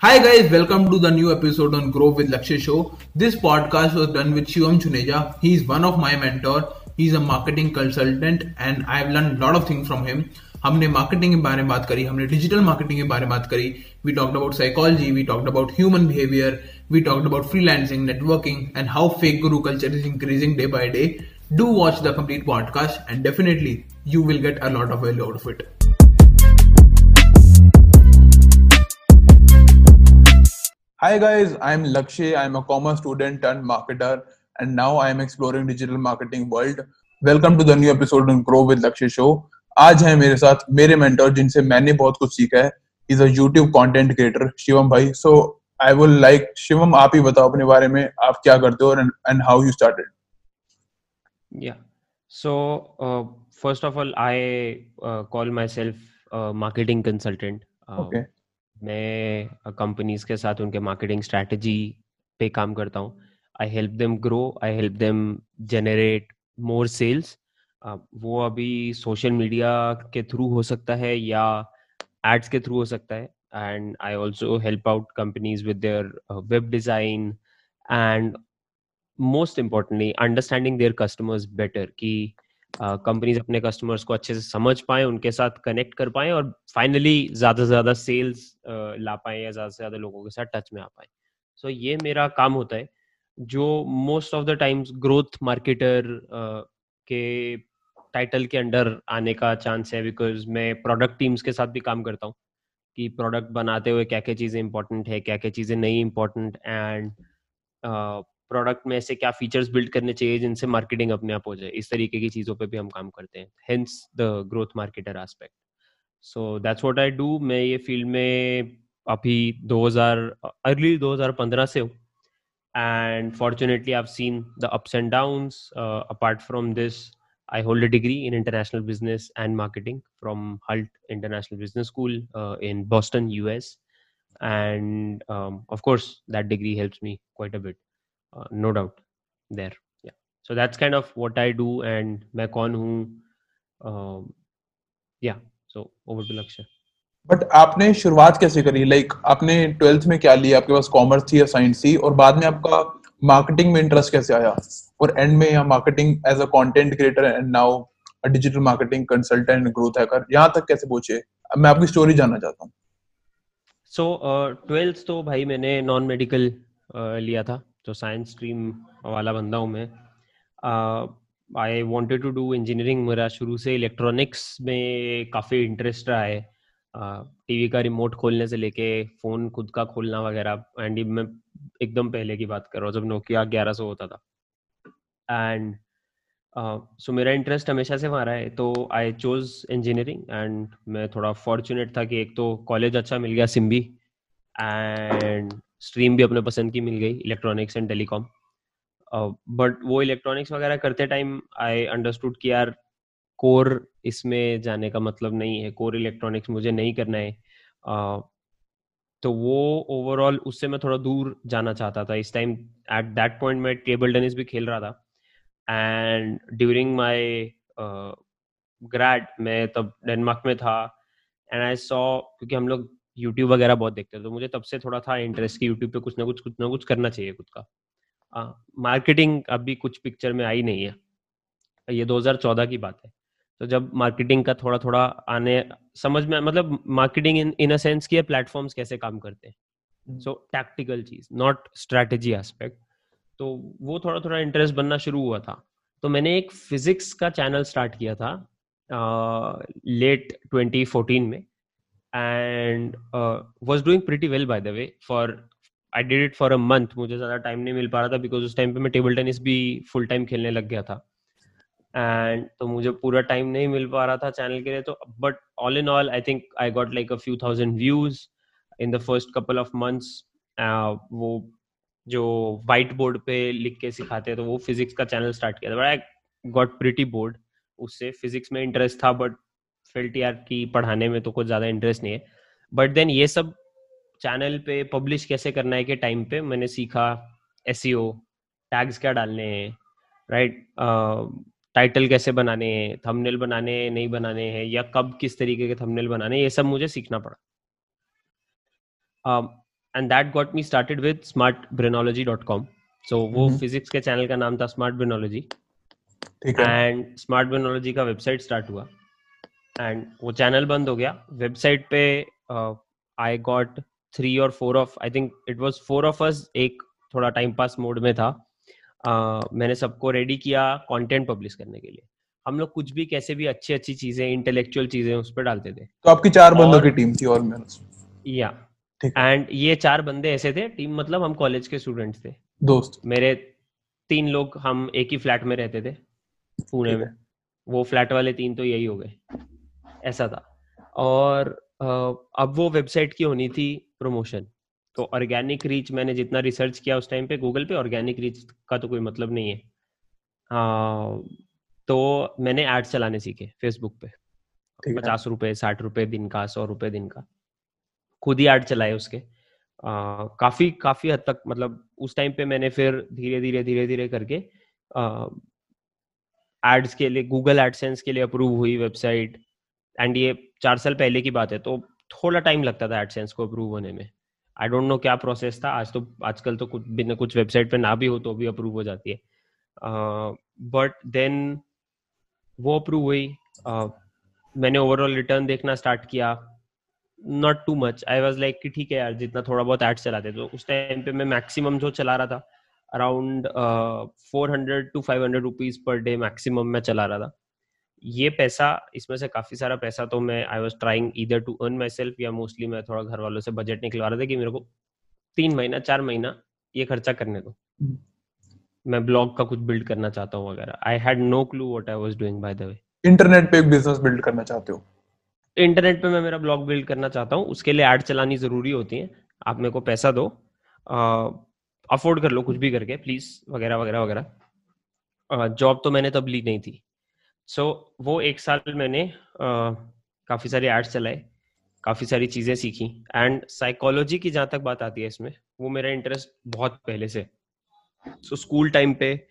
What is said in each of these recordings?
Hi guys, welcome to the new episode on Grow with Lakshay Show. This podcast was done with Shivam Chuneja. He's one of my mentor. He's a marketing consultant and I've learned a lot of things from him. हमने marketing के बारे में बात करी हमने digital marketing के बारे में बात करी we talked about psychology we talked about human behaviour we talked about freelancing networking and how fake guru culture is increasing day by day do watch the complete podcast and definitely you will get a lot of value out of it Hi guys, I'm Lakshay. I'm a commerce student and marketer, and now I am exploring digital marketing world. Welcome to the new episode on Grow with Lakshay Show. आज है मेरे साथ मेरे mentor जिनसे मैंने बहुत कुछ सीखा है is a YouTube content creator Shivam भाई so I will like Shivam आप ही बताओ अपने बारे में आप क्या करते हो and how you started Yeah. So, uh, first of all, I uh, call myself a marketing consultant. Uh, okay मैं कंपनीज़ के साथ उनके मार्केटिंग स्ट्रैटेजी पे काम करता हूँ। I help them grow I help them generate more sales वो अभी सोशल मीडिया के थ्रू हो सकता है या एड्स के थ्रू हो सकता है। And I also help out companies with their web design and most importantly understanding their customers better कि कंपनीज़ अपने कस्टमर्स को अच्छे से समझ पाए उनके साथ कनेक्ट कर पाए और फाइनली ज़्यादा से ज़्यादा सेल्स ला पाए या ज़्यादा से ज़्यादा लोगों के साथ टच में आ पाए। सो so, ये मेरा काम होता है जो most of the times growth marketer के टाइटल के अंडर आने का चांस है बिकॉज़ मैं प्रोडक्ट टीम्स के साथ भी काम करता हूँ कि प्रोडक्ट बनाते हुए क्या क्या चीज़ें इंपॉर्टेंट है क्या क्या चीज़ें नहीं इंपॉर्टेंट एंड प्रोडक्ट में ऐसे क्या फीचर्स बिल्ड करने चाहिए जिनसे मार्केटिंग अपने आप हो जाए? इस तरीके की चीज़ों पे भी हम काम करते हैं। Hence the growth marketer aspect so that's what I do मैं ये फ़ील्ड में अभी 2000 अर्ली 2015 से हूँ। And fortunately I seen the ups and down apart from this I hold a degree in international business and marketing from Hult International Business School in Boston you and of course that degree help me quite a bit uh, no doubt there. Yeah. So that's kind of what i do and मैं कौन हूँ yeah so over to Lakshay but आपने शुरुआत कैसे करी? Like like, आपने twelfth में क्या लिया? आपके पास कॉमर्स थी या साइंस थी? और बाद में आपका मार्केटिंग में इंटरेस्ट कैसे आया? और एंड में या marketing as a content creator and now a digital marketing consultant and growth hacker यहाँ तक कैसे पहुँचे? मैं आपकी स्टोरी जानना चाहता हूँ। सो ट्वेल्थ तो भाई मैंने नॉन मेडिकल uh, लिया था। तो साइंस स्ट्रीम वाला बंदा हूँ मैं I wanted to do engineering मेरा शुरू से इलेक्ट्रॉनिक्स में काफ़ी इंटरेस्ट रहा है। टीवी का रिमोट खोलने से लेके फ़ोन खुद का खोलना वगैरह एंड मैं एकदम पहले की बात कर रहा हूँ, जब नोकिया ग्यारह सौ होता था। एंड सो मेरा इंटरेस्ट हमेशा से वहाँ रहा है तो आई चोज इंजीनियरिंग एंड मैं थोड़ा फॉर्चुनेट था कि एक तो कॉलेज अच्छा मिल गया सिम्बी एंड स्ट्रीम भी अपने पसंद की मिल गई इलेक्ट्रॉनिक्स एंड टेलीकॉम। बट वो इलेक्ट्रॉनिक्स वगैरह करते टाइम आई अंडरस्टूड कि यार कोर इसमें जाने का मतलब नहीं है कोर इलेक्ट्रॉनिक्स मुझे नहीं करना है। uh, तो वो ओवरऑल उससे मैं थोड़ा दूर जाना चाहता था। इस टाइम एट दैट पॉइंट मैं टेबल टेनिस भी खेल रहा था। एंड ड्यूरिंग माय ग्रैड मैं तब डेनमार्क में था। एंड आई सॉ क्योंकि हम लोग यूट्यूब वगैरह बहुत देखते थे तो मुझे तब से थोड़ा था इंटरेस्ट कि यूट्यूब पे कुछ ना कुछ कुछ ना कुछ करना चाहिए खुद का। मार्केटिंग अभी कुछ पिक्चर में आई नहीं है। ये 2014 की बात है। तो जब मार्केटिंग का थोड़ा थोड़ा आने समझ में मतलब marketing in in a sense की प्लेटफॉर्म्स कैसे काम करते हैं। सो टैक्टिकल चीज़ नॉट स्ट्रैटेजी एस्पेक्ट तो वो थोड़ा थोड़ा इंटरेस्ट बनना शुरू हुआ था। तो मैंने एक फिजिक्स का चैनल स्टार्ट किया था लेट uh, 2014 में। And was doing pretty well by the way for I did it for a month मुझे ज़्यादा टाइम नहीं मिल पा रहा था बिकॉज़ उस टाइम पे मैं टेबल टेनिस भी फुल टाइम खेलने लग गया था। एंड तो मुझे पूरा टाइम नहीं मिल पा रहा था चैनल के लिए तो but all in all I think I got like a few thousand views in the first couple of months वो जो वाइट बोर्ड पे लिख के सिखाते तो वो फिजिक्स का चैनल स्टार्ट किया था। But I got pretty bored उससे फिजिक्स में इंटरेस्ट था बट फेल्ट यार की पढ़ाने में तो कुछ ज़्यादा इंटरेस्ट नहीं है। बट देन ये सब चैनल पे पब्लिश कैसे करना है के टाइम पे मैंने सीखा एस टैग्स क्या डालने हैं राइट टाइटल कैसे बनाने हैं थंबनेल बनाने हैं नहीं बनाने हैं या कब किस तरीके के थंबनेल बनाने ये सब मुझे सीखना पड़ा। And that got me started with smart brainology dot com so वो फिजिक्स के चैनल का नाम था smart brainology and smart brainology का वेबसाइट स्टार्ट हुआ। एंड वो चैनल बंद हो गया। वेबसाइट पे आई गॉट थ्री और four of I think it was four of us एक थोड़ा टाइम पास मोड में था। uh, मैंने सबको रेडी किया कंटेंट पब्लिश करने के लिए। हम लोग कुछ भी कैसे भी अच्छी अच्छी चीज़ें इंटेलेक्चुअल चीज़ें उस पर डालते थे। तो आपकी चार बंदों की टीम थी और या एंड ये चार बंदे ऐसे थे टीम मतलब हम कॉलेज के स्टूडेंट्स थे। दोस्त। मेरे तीन लोग हम एक ही फ्लैट में रहते थे पुणे में। वो फ्लैट वाले तीन तो यही हो गए। ऐसा था। और अब वो वेबसाइट की होनी थी प्रमोशन। तो ऑर्गेनिक रीच मैंने जितना रिसर्च किया उस टाइम पे गूगल पे ऑर्गेनिक रीच का तो कोई मतलब नहीं है। आ, तो मैंने एड चलाने सीखे फेसबुक पे। पचास रुपए साठ रुपए दिन का सौ रुपए दिन का। खुद ही एड चलाए उसके। आ, काफ़ी काफ़ी हद तक मतलब उस टाइम पे मैंने फिर धीरे धीरे धीरे धीरे करके एड्स के लिए गूगल एडसेंस के लिए अप्रूव हुई वेबसाइट। एंड ये चार साल पहले की बात है तो थोड़ा टाइम लगता था एडसेंस को अप्रूव होने में। आई डोंट नो क्या प्रोसेस था आज तो आजकल तो कुछ बिना कुछ वेबसाइट पे ना भी हो तो भी अप्रूव हो जाती है। बट uh, देन वो अप्रूव हुई। Uh, मैंने ओवरऑल रिटर्न देखना स्टार्ट किया। Not too much I was like कि ठीक है यार जितना थोड़ा बहुत एड चलाते तो उस टाइम पे मैं मैक्सिमम जो चला रहा था around four hundred to five hundred rupees per day maximum मैं चला रहा था। ये पैसा इसमें से काफ़ी सारा पैसा तो मैं आई वॉज़ ट्राइंग इधर टू अर्न माई सेल्फ या मोस्टली मैं थोड़ा घर वालों से बजट निकलवा रहा था कि मेरे को तीन महीना चार महीना ये खर्चा करने दो। हम्म। मैं ब्लॉग का कुछ बिल्ड करना चाहता हूँ वगैरह। I had no clue what I was doing by the way internet पे एक बिज़नेस बिल्ड करना चाहते हो? इंटरनेट पे मैं मेरा ब्लॉग बिल्ड करना चाहता हूँ उसके लिए एड चलानी ज़रूरी होती है। आप मेरे को पैसा दो अफोर्ड कर लो कुछ भी करके प्लीज़ वगैरह वगैरह वगैरह। जॉब तो मैंने तब ली नहीं थी। सो so, वो एक साल मैंने uh, काफ़ी सारे एड्स चलाए काफ़ी सारी चीज़ें सीखी एंड साइकोलॉजी की जहाँ तक बात आती है इसमें वो मेरा इंटरेस्ट बहुत पहले से सो स्कूल टाइम पे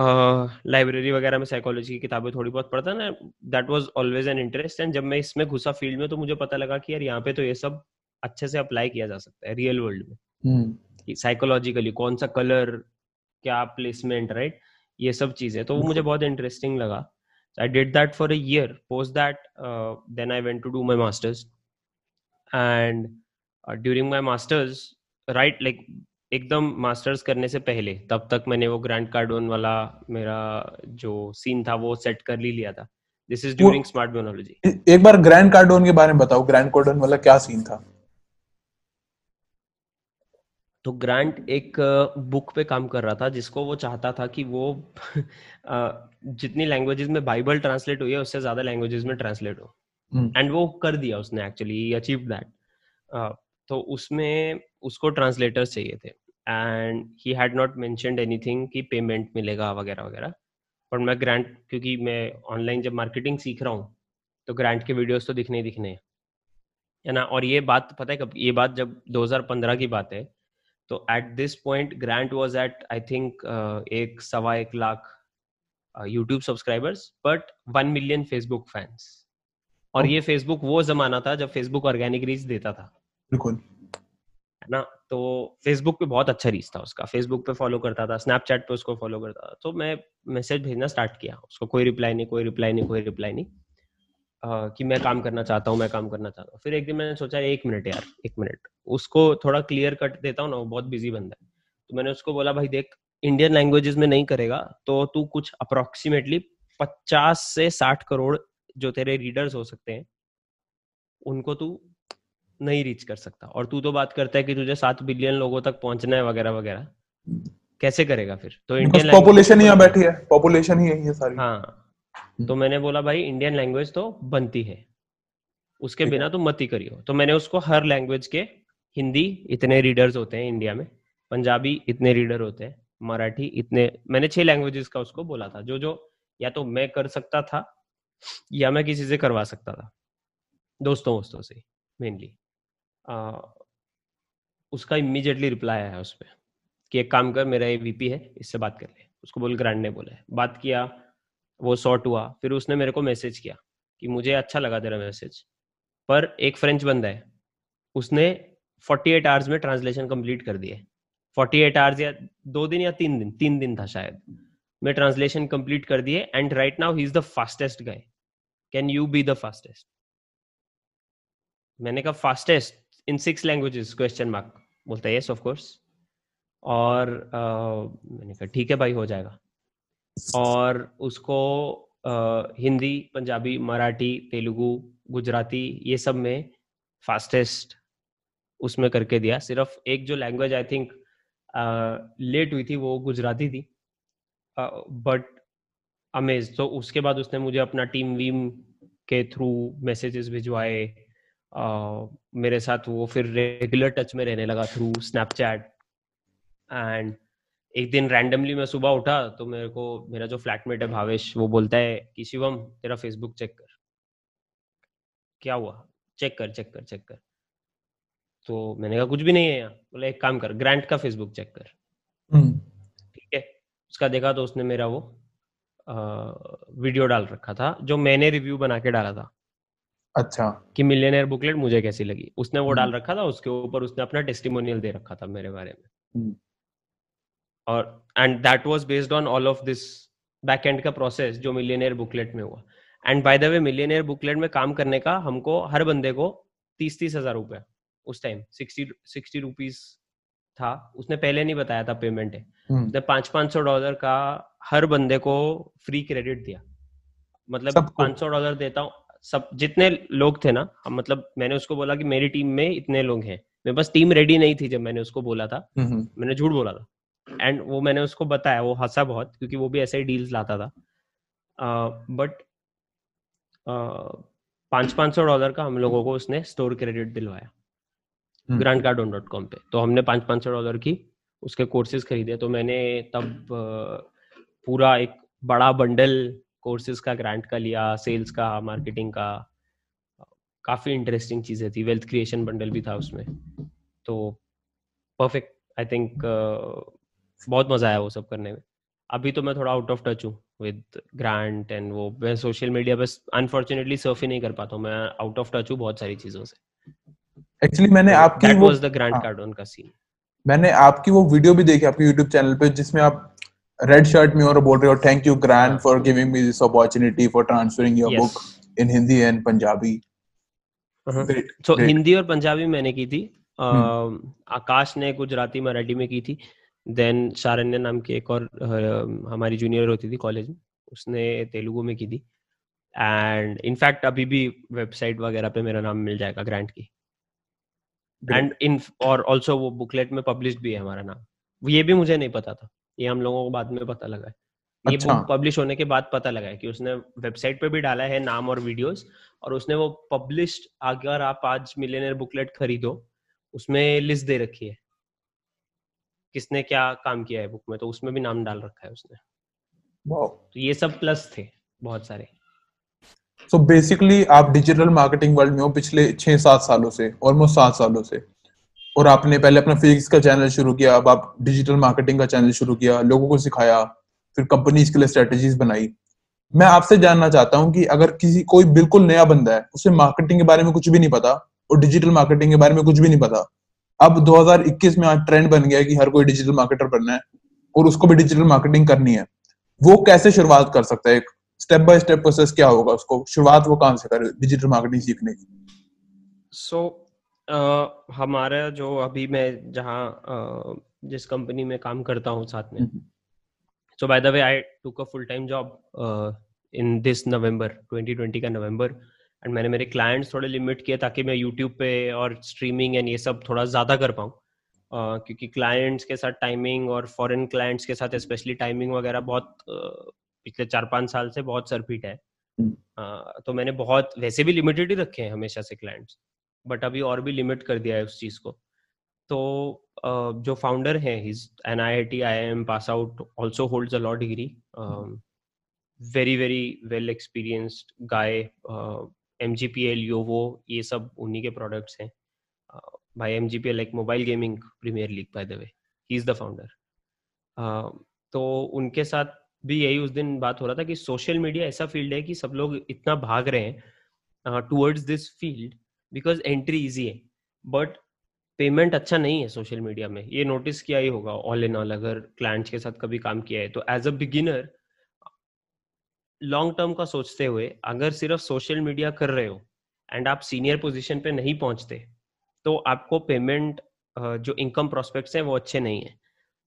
लाइब्रेरी uh, वगैरह में साइकोलॉजी की किताबें थोड़ी बहुत पढ़ता ना that was always an interest and जब मैं इसमें घुसा फ़ील्ड में तो मुझे पता लगा कि यार यहाँ पे तो ये सब अच्छे से अप्लाई किया जा सकता है रियल वर्ल्ड में। Psychologically hmm. कौन सा कलर क्या प्लेसमेंट राइट ये सब चीज़ें तो वो मुझे बहुत इंटरेस्टिंग लगा। I did that for a year. Post that, uh, then I went to do my masters. And uh, during my masters, right, like एकदम मास्टर्स करने से पहले तब तक मैंने वो ग्रैंड कार्डोन वाला मेरा जो सीन था वो सेट कर ली लिया था this is during smart brainology एक बार ग्रैंड कार्डोन के बारे में बताओ ग्रैंड कार्डोन वाला क्या सीन था तो ग्रांट एक बुक पे काम कर रहा था जिसको वो चाहता था कि वो जितनी लैंग्वेजेस में बाइबल ट्रांसलेट हुई है उससे ज़्यादा लैंग्वेजेस में ट्रांसलेट हो। And hmm. वो कर दिया उसने एक्चुअली अचीव दैट तो उसमें उसको ट्रांसलेटर्स चाहिए थे। And he had not mentioned anything कि पेमेंट मिलेगा वगैरह वगैरह। पर मैं ग्रांट क्योंकि मैं ऑनलाइन जब मार्केटिंग सीख रहा हूँ तो ग्रांट के वीडियोस तो दिखने ही दिखने हैं। है ना? और ये बात पता है कब ये बात जब 2015 की बात है तो at this point Grant was at I think एक सवा एक lakh YouTube subscribers but one million Facebook fans और ये फेसबुक वो जमाना था जब फेसबुक ऑर्गेनिक रीच देता था। बिल्कुल। है ना? तो फेसबुक पे बहुत अच्छा रीच था उसका। फेसबुक पे फॉलो करता था स्नैपचैट पे उसको फॉलो करता था। तो मैं मैसेज भेजना स्टार्ट किया। उसको कोई रिप्लाई नहीं कोई रिप्लाई नहीं कोई रिप्लाई नहीं। कि मैं काम करना चाहता हूँ मैं काम करना चाहता हूँ। फिर एक दिन मैंने सोचा एक मिनट यार एक मिनट। उसको थोड़ा क्लियर कट देता हूँ ना वो बहुत बिज़ी बंदा है। तो मैंने उसको बोला भाई देख इंडियन लैंग्वेजेस में नहीं करेगा तो तू कुछ अप्रोक्सीमेटली पचास से साठ करोड़ जो तेरे रीडर्स हो सकते हैं उनको तू नहीं रीच कर सकता। और तू तो बात करता है कि तुझे सात बिलियन लोगों तक पहुँचना है वगैरह वगैरह। कैसे करेगा फिर? तो इंडियन पॉपुलेशन ही बैठी है पॉपुलेशन ही है सारी। हाँ। तो मैंने बोला भाई इंडियन लैंग्वेज तो बनती है। उसके बिना तो मत ही करियो। तो मैंने उसको हर लैंग्वेज के हिंदी इतने रीडर्स होते हैं इंडिया में पंजाबी इतने रीडर होते हैं मराठी इतने मैंने छह लैंग्वेजेस का उसको बोला था जो जो या तो मैं कर सकता था या मैं किसी से करवा सकता था दोस्तों दोस्तों से मेनली उसका इमीजिएटली रिप्लाई आया उस पर कि एक काम कर मेरा ये वीपी है इससे बात कर ले। उसको बोल ग्रांड ने बोला है। बात किया वो सॉर्ट हुआ। फिर उसने मेरे को मैसेज किया कि मुझे अच्छा लगा तेरा मैसेज पर एक फ्रेंच बंदा है। उसने फोर्टी एट आवर्स में ट्रांसलेशन कंप्लीट कर दिए। फोर्टी एट आवर्स या दो दिन या तीन दिन तीन दिन था शायद। मैं ट्रांसलेशन कंप्लीट कर दिए and right now he is the fastest guy can you be the fastest मैंने कहा fastest in six languages question mark बोलता है यस ऑफ़ कोर्स और uh, मैंने कहा ठीक है भाई हो जाएगा। और उसको हिंदी, पंजाबी, मराठी, तेलुगु, गुजराती, ये सब में फास्टेस्ट उसमें करके दिया। सिर्फ़ एक जो लैंग्वेज आई थिंक लेट हुई थी वो गुजराती थी। बट अमेज तो उसके बाद उसने मुझे अपना टीम वीम के थ्रू मैसेजेस भिजवाए। मेरे साथ वो फिर रेगुलर टच में रहने लगा थ्रू स्नैपचैट एंड एक दिन रैंडमली मैं सुबह उठा तो मेरे को मेरा जो फ्लैटमेट है भावेश वो बोलता है कि शिवम तेरा फेसबुक चेक कर। क्या हुआ? चेक कर चेक कर चेक कर। तो मैंने कहा कुछ भी नहीं है यहाँ। बोले एक काम कर ग्रांट का फेसबुक चेक कर। हम्म, ठीक है? उसका देखा तो उसने मेरा वो आ, वीडियो डाल रखा था जो मैंने रिव्यू बना के डाला था। अच्छा। कि मिलियनर बुकलेट मुझे कैसी लगी? उसने वो हम्म। डाल रखा था उसके ऊपर उसने अपना टेस्टिमोनियल दे रखा था मेरे बारे में। हम्म, और and that was based on all of this back end का प्रोसेस जो मिलियनर बुकलेट में हुआ। And by the way millionaire booklet में काम करने का हमको हर बंदे को तीस तीस हज़ार रुपए उस टाइम सिक्सटी सिक्सटी रुपीज़ था। उसने पहले नहीं बताया था पेमेंट है। हम्म, उसने पाँच पाँच सौ डॉलर का हर बंदे को फ्री क्रेडिट दिया। मतलब पाँच सौ डॉलर देता हूँ। सब जितने लोग थे ना हम मतलब मैंने उसको बोला कि मेरी टीम में इतने लोग हैं। मेरे पास टीम रेडी नहीं थी जब मैंने उसको बोला था। हम्म, हम्म, मैंने झूठ बोला था। एंड वो मैंने उसको बताया वो हंसा बहुत क्योंकि वो भी ऐसे ही डील्स लाता था। बट पाँच पाँच सौ डॉलर का हम लोगों को उसने स्टोर क्रेडिट दिलवाया। ग्रांड कार्डन डॉट कॉम पे। तो हमने पाँच पाँच सौ डॉलर की उसके कोर्सेज खरीदे। तो मैंने तब पूरा एक बड़ा बंडल कोर्सेज का ग्रांट का लिया सेल्स का मार्केटिंग का। काफ़ी इंटरेस्टिंग चीज़ें थी। वेल्थ क्रिएशन बंडल भी था उसमें। तो परफेक्ट आई थिंक बहुत मज़ा आया वो सब करने में। अभी तो मैं थोड़ा आउट ऑफ़ टच हूँ विद ग्रांट एंड वो मैं सोशल मीडिया पे अनफॉर्चुनेटली सर्फ ही नहीं कर पाता हूँ। मैं आउट ऑफ़ टच हूँ बहुत सारी चीज़ों से। एक्चुअली मैंने आपकी वो वाज द ग्रांड हाँ। कार्डन का सीन मैंने आपकी वो वीडियो भी देखी आपके यूट्यूब चैनल पे जिसमें आप रेड शर्ट में और बोल रहे हो thank you Grant. For giving me this opportunity for transferring your book in Hindi and Punjabi. So Hindi और पंजाबी मैंने की थी। हम्म। आकाश ने गुजराती मराठी में की थी। देन शारण्य नाम की एक और हमारी जूनियर होती थी कॉलेज में उसने तेलुगु में की थी। एंड इनफैक्ट अभी भी वेबसाइट वगैरह पे मेरा नाम मिल जाएगा ग्रांट की। एंड इन और ऑल्सो वो बुकलेट में पब्लिश भी है हमारा नाम। ये भी मुझे नहीं पता था। ये हम लोगों को बाद में पता लगा है। ये अच्छा। बुक पब्लिश होने के बाद पता लगा है कि उसने वेबसाइट पे भी डाला है नाम और वीडियोस और उसने वो पब्लिश अगर आप आज मिलियनर बुकलेट खरीदो उसमें लिस्ट दे रखी है। किसने क्या काम किया है बुक में तो उसमें भी नाम डाल रखा है उसने। तो ये सब प्लस थे बहुत सारे। सो so बेसिकली आप डिजिटल मार्केटिंग वर्ल्ड में हो पिछले छह सात सालों से ऑलमोस्ट सात सालों से। और आपने पहले अपना फिजिक्स का चैनल शुरू किया अब आप डिजिटल मार्केटिंग का चैनल शुरू किया लोगों को सिखाया फिर कंपनीज़ के लिए स्ट्रेटेजीज बनाई। मैं आपसे जानना चाहता हूँ कि अगर किसी कोई बिल्कुल नया बंदा है उसे मार्केटिंग के बारे में कुछ भी नहीं पता और डिजिटल मार्केटिंग के बारे में कुछ भी नहीं पता अब 2021 में आज ट्रेंड बन गया है कि हर कोई डिजिटल मार्केटर बनना है और उसको भी डिजिटल मार्केटिंग करनी है। वो कैसे शुरुआत कर सकता है? एक स्टेप बाय स्टेप प्रोसेस क्या होगा उसको? शुरुआत वो कहाँ से करे डिजिटल मार्केटिंग सीखने की। सो so, uh, हमारा जो अभी मैं जहाँ uh, जिस कंपनी में काम करता हूँ साथ में by the way, I took a full time job uh, in this November 2020 का नवंबर एंड मैंने मेरे क्लाइंट्स थोड़े लिमिट किए ताकि मैं यूट्यूब पे और स्ट्रीमिंग एंड ये सब थोड़ा ज़्यादा कर पाऊँ। uh, क्योंकि क्लाइंट्स के साथ टाइमिंग और फॉरेन क्लाइंट्स के साथ स्पेशली टाइमिंग वगैरह बहुत uh, पिछले चार पाँच साल से बहुत सरपीट है। uh, तो मैंने बहुत वैसे भी लिमिटेड ही रखे हैं हमेशा से क्लाइंट्स बट अभी और भी लिमिट कर दिया है उस चीज़ को। तो uh, जो फाउंडर है he's an I I T I M pass out also holds a law degree very very well experienced guy M G P L योवो ये सब उन्हीं के प्रोडक्ट्स हैं। भाई एम जी पी एल एक mobile gaming premier league by the way he is the founder तो उनके साथ भी यही उस दिन बात हो रहा था कि सोशल मीडिया ऐसा फ़ील्ड है कि सब लोग इतना भाग रहे हैं towards this field because entry easy है। बट पेमेंट अच्छा नहीं है सोशल मीडिया में। ये नोटिस किया ही होगा ऑल इन ऑल अगर क्लाइंट्स के साथ कभी काम किया है तो as a beginner long term का सोचते हुए अगर सिर्फ़ सोशल मीडिया कर रहे हो एंड आप सीनियर पोजीशन पे नहीं पहुँचते तो आपको पेमेंट जो इनकम प्रोस्पेक्ट्स हैं वो अच्छे नहीं है।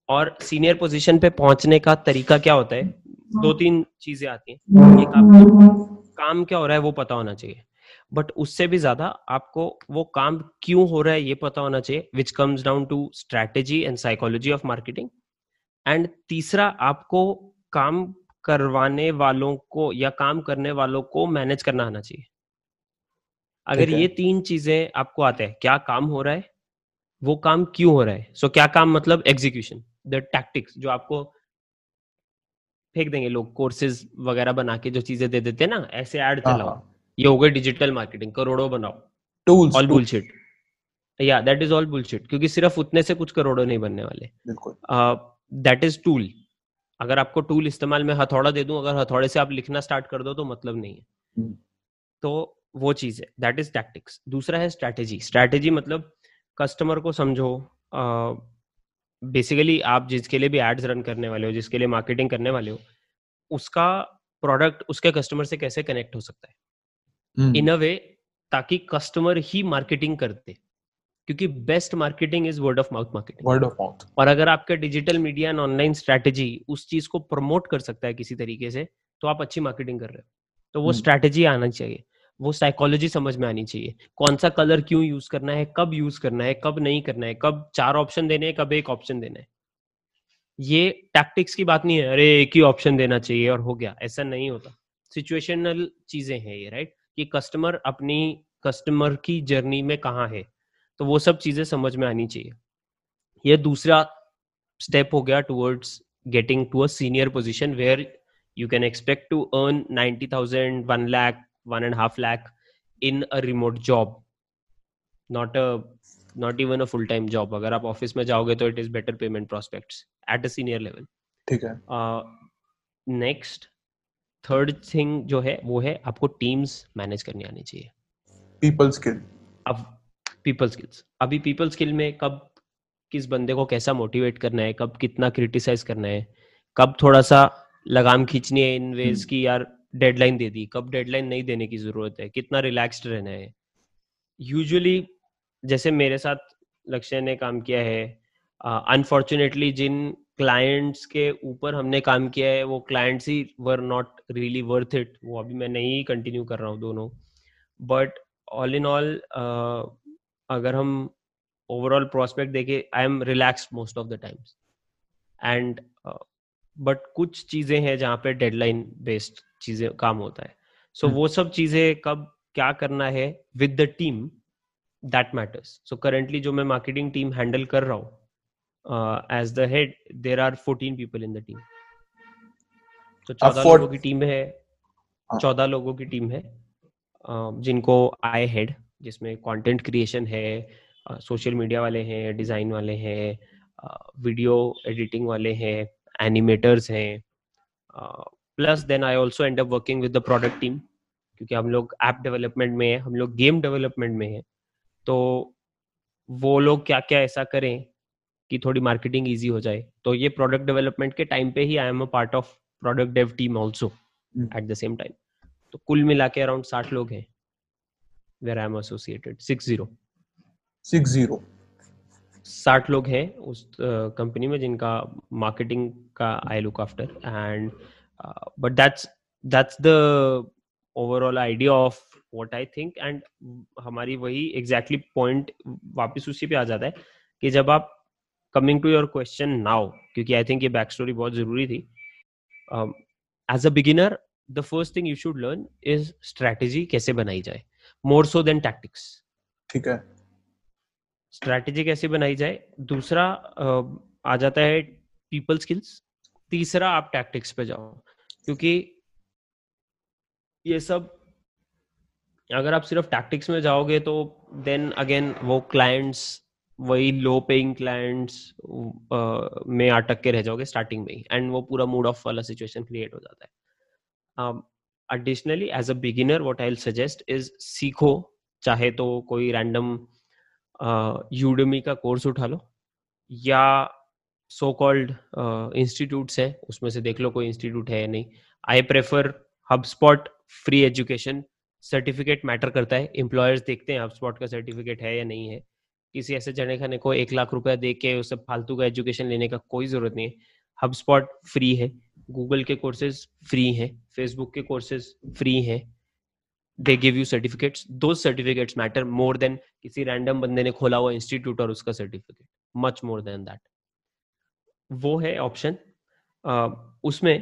और सीनियर पोजीशन पे पहुँचने का तरीका क्या होता है? दो तीन चीज़ें आती हैं। एक आपको काम क्या हो रहा है वो पता होना चाहिए। बट उससे भी ज़्यादा आपको वो काम क्यों हो रहा है ये पता होना चाहिए which comes down to strategy and psychology of marketing and तीसरा, आपको काम करवाने वालों को या काम करने वालों को मैनेज करना आना चाहिए। अगर ये तीन चीज़ें आपको आते हैं क्या काम हो रहा है वो काम क्यों हो रहा है? सो so, क्या काम मतलब एग्जीक्यूशन द टैक्टिक्स जो आपको फेंक देंगे लोग कोर्सेज वगैरह बना के जो चीज़ें दे देते हैं ना ऐसे ऐड हाँ, चलाओ। हाँ। ये हो गए डिजिटल मार्केटिंग करोड़ों बनाओ। टूल्स ऑल बुलशिट या दैट इज़ ऑल बुलशिट क्योंकि सिर्फ़ उतने से कुछ करोड़ों नहीं बनने वाले। दैट इज़ टूल अगर आपको टूल इस्तेमाल में हथौड़ा दे दूँ अगर हथौड़े से आप लिखना स्टार्ट कर दो तो मतलब नहीं है। hmm. तो वो चीज़ है दैट इज़ टैक्टिक्स दूसरा है स्ट्रैटेजी स्ट्रैटेजी मतलब कस्टमर को समझो बेसिकली आप जिसके लिए भी एड्स रन करने वाले हो जिसके लिए मार्केटिंग करने वाले हो उसका प्रोडक्ट उसके कस्टमर से कैसे कनेक्ट हो सकता है? इन अ वे ताकि कस्टमर ही मार्केटिंग करते क्योंकि best marketing is word of mouth marketing word of mouth और अगर आपका digital media and online strategy उस चीज़ को प्रमोट कर सकता है किसी तरीके से तो आप अच्छी मार्केटिंग कर रहे हो। तो वो स्ट्रेटेजी हम्म। आना चाहिए। वो साइकोलॉजी समझ में आनी चाहिए। कौन सा कलर क्यों यूज़ करना है कब यूज़ करना है कब नहीं करना है कब चार ऑप्शन देने हैं कब एक ऑप्शन देना है। ये टैक्टिक्स की बात नहीं है अरे एक ही ऑप्शन देना चाहिए और हो गया। ऐसा नहीं होता। सिचुएशनल चीज़ें हैं ये राइट कि कस्टमर अपनी कस्टमर की जर्नी में कहाँ है। तो वो सब चीज़ें समझ में आनी चाहिए। ये दूसरा स्टेप हो गया towards getting to a senior position where you can expect to earn ninety thousand one lakh one and half lakh in a remote job not a not even a full time job अगर आप office में जाओगे तो it is better payment prospects at a senior level ठीक है। Next third thing जो है वो है आपको टीम्स मैनेज करनी आनी चाहिए। पीपल स्किल अब पीपल स्किल्स अभी पीपल स्किल में कब किस बंदे को कैसा मोटिवेट करना है कब कितना क्रिटिसाइज करना है कब थोड़ा सा लगाम खींचनी है इन वेज की यार डेडलाइन दे दी कब डेडलाइन नहीं देने की ज़रूरत है कितना रिलैक्स्ड रहना है। यूजुअली जैसे मेरे साथ लक्ष्य ने काम किया है अनफॉर्चुनेटली uh, जिन क्लाइंट्स के ऊपर हमने काम किया है वो clients he were not really worth it वो अभी मैं नहीं कंटिन्यू कर रहा हूँ दोनों। बट ऑल इन ऑल अगर हम ओवरऑल प्रोस्पेक्ट देखे I am relax most of the times and but कुछ चीज़ें हैं जहाँ पे डेडलाइन बेस्ड चीज़ें काम होता है। So so, hmm. वो सब चीज़ें कब क्या करना है with the team that matters so currently जो मैं मार्केटिंग टीम हैंडल कर रहा हूँ as the head there are 14 people in the team. तो चौदह लोगों की टीम है हाँ। चौदह लोगों की टीम है जिनको आई हेड जिसमें कंटेंट क्रिएशन है सोशल मीडिया वाले हैं डिज़ाइन वाले हैं वीडियो एडिटिंग वाले हैं एनिमेटर्स हैं plus then I also end up working with the product team क्योंकि हम लोग ऐप डेवलपमेंट में है हम लोग गेम डेवलपमेंट में है। तो वो लोग क्या क्या ऐसा करें कि थोड़ी मार्केटिंग इजी हो जाए। तो ये प्रोडक्ट डेवलपमेंट के टाइम पे ही I am a part of product dev team also at the same time तो कुल मिला के अराउंड साठ लोग हैं। Where I am associated six zero six zero साठ लोग हैं उस कंपनी में जिनका मार्केटिंग का I look after and but that's that's the overall idea of what I think and हमारी वही एग्जैक्टली exactly पॉइंट वापस उसी पे आ जाता है कि जब आप coming to your question now क्योंकि आई थिंक ये बैक स्टोरी बहुत ज़रूरी थी as a beginner the first thing you should learn is strategy कैसे बनाई जाए। More so than tactics. ठीक है। स्ट्रेटेजी कैसे बनाई जाए? दूसरा आ जाता है पीपल स्किल्स तीसरा आप टैक्टिक्स पे जाओ क्योंकि ये सब अगर आप सिर्फ़ टैक्टिक्स में जाओगे तो देन अगेन वो क्लाइंट्स वही लो पेइंग क्लाइंट्स में अटक के रह जाओगे स्टार्टिंग में ही एंड वो पूरा मूड ऑफ़ वाला सिचुएशन क्रिएट हो जाता है। Additionally as a beginner what I suggest is सीखो, चाहे तो कोई रैंडम यूडमी का कोर्स उठा लो, या सो कॉल्ड इंस्टीट्यूट्स है, उसमें से देख लो कोई इंस्टीट्यूट है या नहीं। I prefer HubSpot free education certificate matter करता है। एम्प्लॉयर्स देखते हैं हब स्पॉट का सर्टिफिकेट है या नहीं है। किसी ऐसे जने खाने को एक लाख रुपया दे के उसे फालतू का एजुकेशन लेने का कोई ज़रूरत नहीं है। हब स्पॉट फ्री है। गूगल के कोर्सेज फ्री हैं फेसबुक के कोर्सेज फ्री हैं. दे गिव यू सर्टिफिकेट्स दो सर्टिफिकेट्स मैटर मोर देन किसी रैंडम बंदे ने खोला हुआ इंस्टीट्यूट और उसका certificate much more than that वो है ऑप्शन uh, उसमें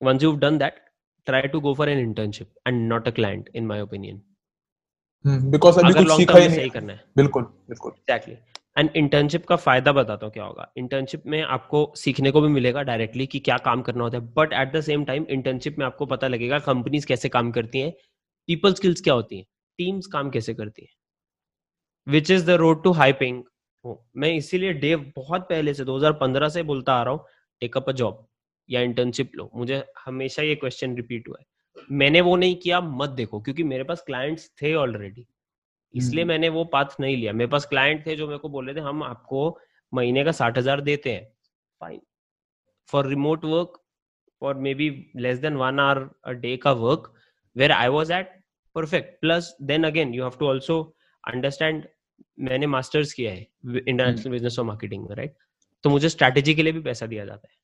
once you've done that try to go for an internship and not a client in my opinion. Because अभी कुछ सीखा ही नहीं करना है। बिल्कुल बिल्कुल। एग्जैक्टली एंड इंटर्नशिप का फ़ायदा बताता हूँ क्या होगा। इंटर्नशिप में आपको सीखने को भी मिलेगा डायरेक्टली कि क्या काम करना होता है। But at the same time internship में आपको पता लगेगा कंपनीज़ कैसे काम करती हैं पीपल स्किल्स क्या होती हैं टीम्स काम कैसे करती हैं। Which is the road to high hyping मैं इसीलिए डेव बहुत पहले से 2015 से बोलता आ रहा हूँ टेकअप अ जॉब या इंटर्नशिप लो। मुझे हमेशा ये क्वेश्चन रिपीट हुआ है। मैंने वो नहीं किया, मत देखो, क्योंकि मेरे पास क्लाइंट्स थे ऑलरेडी इसलिए हम्म। मैंने वो पाथ नहीं लिया। मेरे पास क्लाइंट थे जो मेरे को बोल रहे थे हम आपको महीने का साठ हज़ार देते हैं। Fine for remote work for maybe less than one hour a day का work where I was at perfect plus then again you have to also understand मैंने मास्टर्स किया है इंटरनेशनल बिज़नेस और मार्केटिंग में राइट तो मुझे strategy के लिए भी पैसा दिया जाता है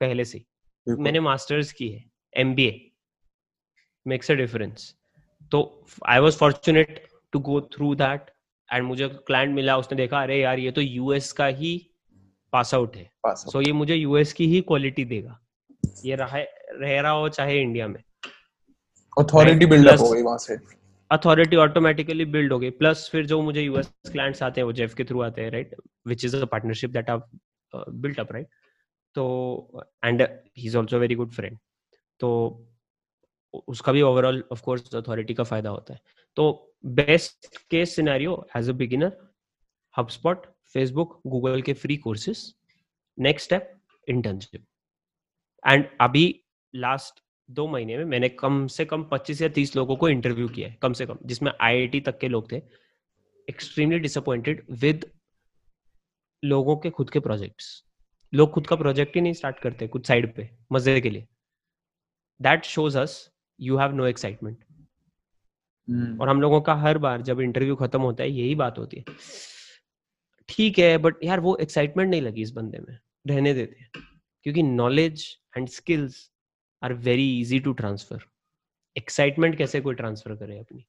पहले से मैंने मास्टर्स की है M B A makes a difference तो I was fortunate to go through that and मुझे क्लाइंट मिला उसने देखा अरे यार ये तो यूएस का ही पास आउट है। सो so ये मुझे यूएस की ही क्वालिटी देगा। ये रहा रह रहा हो चाहे इंडिया में। अथॉरिटी बिल्डअप हो गई वहाँ से। अथॉरिटी ऑटोमेटिकली बिल्ड हो गई। प्लस फिर जो मुझे यूएस क्लाइंट्स आते हैं वो जेफ के थ्रू आते हैं right which is a partnership that I've built up right तो and he is also very good friend तो उसका भी ओवरऑल ऑफ़ कोर्स अथॉरिटी का फ़ायदा होता है। तो best case scenario as a beginner HubSpot Facebook Google के free courses next step internship and अभी लास्ट दो महीने में मैंने कम से कम 25 या 30 लोगों को इंटरव्यू किया है, कम से कम, जिसमें आईआईटी तक के लोग थे. एक्सट्रीमली डिसअपॉइंटेड विद लोगों के खुद के प्रोजेक्ट्स लोग खुद का प्रोजेक्ट ही नहीं स्टार्ट करते, कुछ साइड पे, मज़े के लिए. That shows us you have no excitement और हम लोगों का हर बार जब इंटरव्यू खत्म होता है यही बात होती है। ठीक है बट यार वो एक्साइटमेंट नहीं लगी इस बंदे में रहने देते हैं। क्योंकि knowledge and skills are very easy to transfer excitement कैसे कोई ट्रांसफ़र करे अपनी?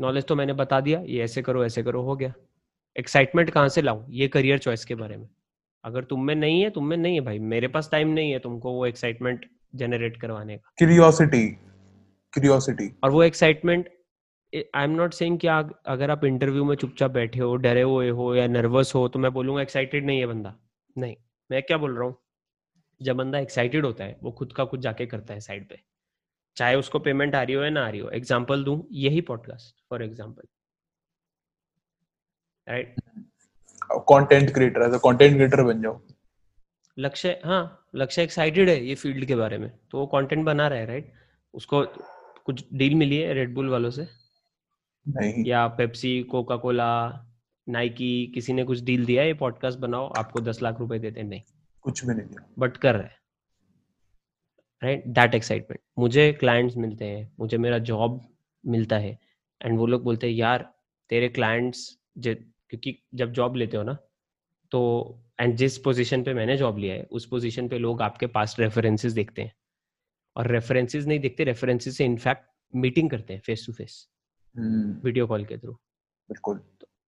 Knowledge hmm. तो मैंने बता दिया ये ऐसे करो ऐसे करो हो गया। एक्साइटमेंट कहाँ से लाऊं? ये करियर चॉइस के बारे में। अगर तुम में नहीं है तुम में नहीं है भाई। मेरे पास टाइम नहीं है तुमको वो एक्साइटमेंट जनरेट करवाने का। क्यूरियोसिटी क्यूरियोसिटी और वो excitement I am not saying कि अगर आप इंटरव्यू में चुपचाप बैठे हो डरे हुए हो या नर्वस हो तो मैं बोलूँगा एक्साइटेड नहीं है बंदा। नहीं मैं क्या बोल रहा हूँ? जब बंदा एक्साइटेड होता है वो खुद का कुछ जाके करता है साइड पे। चाहे उसको पेमेंट आ रही हो या ना आ रही हो एग्ज़ाम्पल दू यही podcast for example right content creator as a content creator बन जाओ। लक्ष्य हाँ लक्ष्य एक्साइटेड है ये फ़ील्ड के बारे में तो वो कंटेंट बना रहा है राइट उसको कुछ डील मिली है रेडबुल वालों से? नहीं। या पेप्सी कोका कोला नाइकी किसी ने कुछ डील दिया है? ये पॉडकास्ट बनाओ आपको दस लाख रुपए देते नहीं। कुछ भी नहीं दिया। बट कर रहे राइट दैट एक्साइटमेंट मुझे क्लाइंट्स मिलते हैं मुझे मेरा जॉब मिलता है एंड वो लोग बोलते हैं यार तेरे क्लाइंट्स क्योंकि जब जॉब लेते हो ना तो एंड जिस पोजीशन पे मैंने जॉब लिया है उस पोजीशन पे लोग आपके पास रेफरेंसेस देखते हैं। और रेफरेंसेस नहीं देखते रेफरेंसेस से इनफैक्ट मीटिंग करते हैं face to face video call के थ्रू बिल्कुल।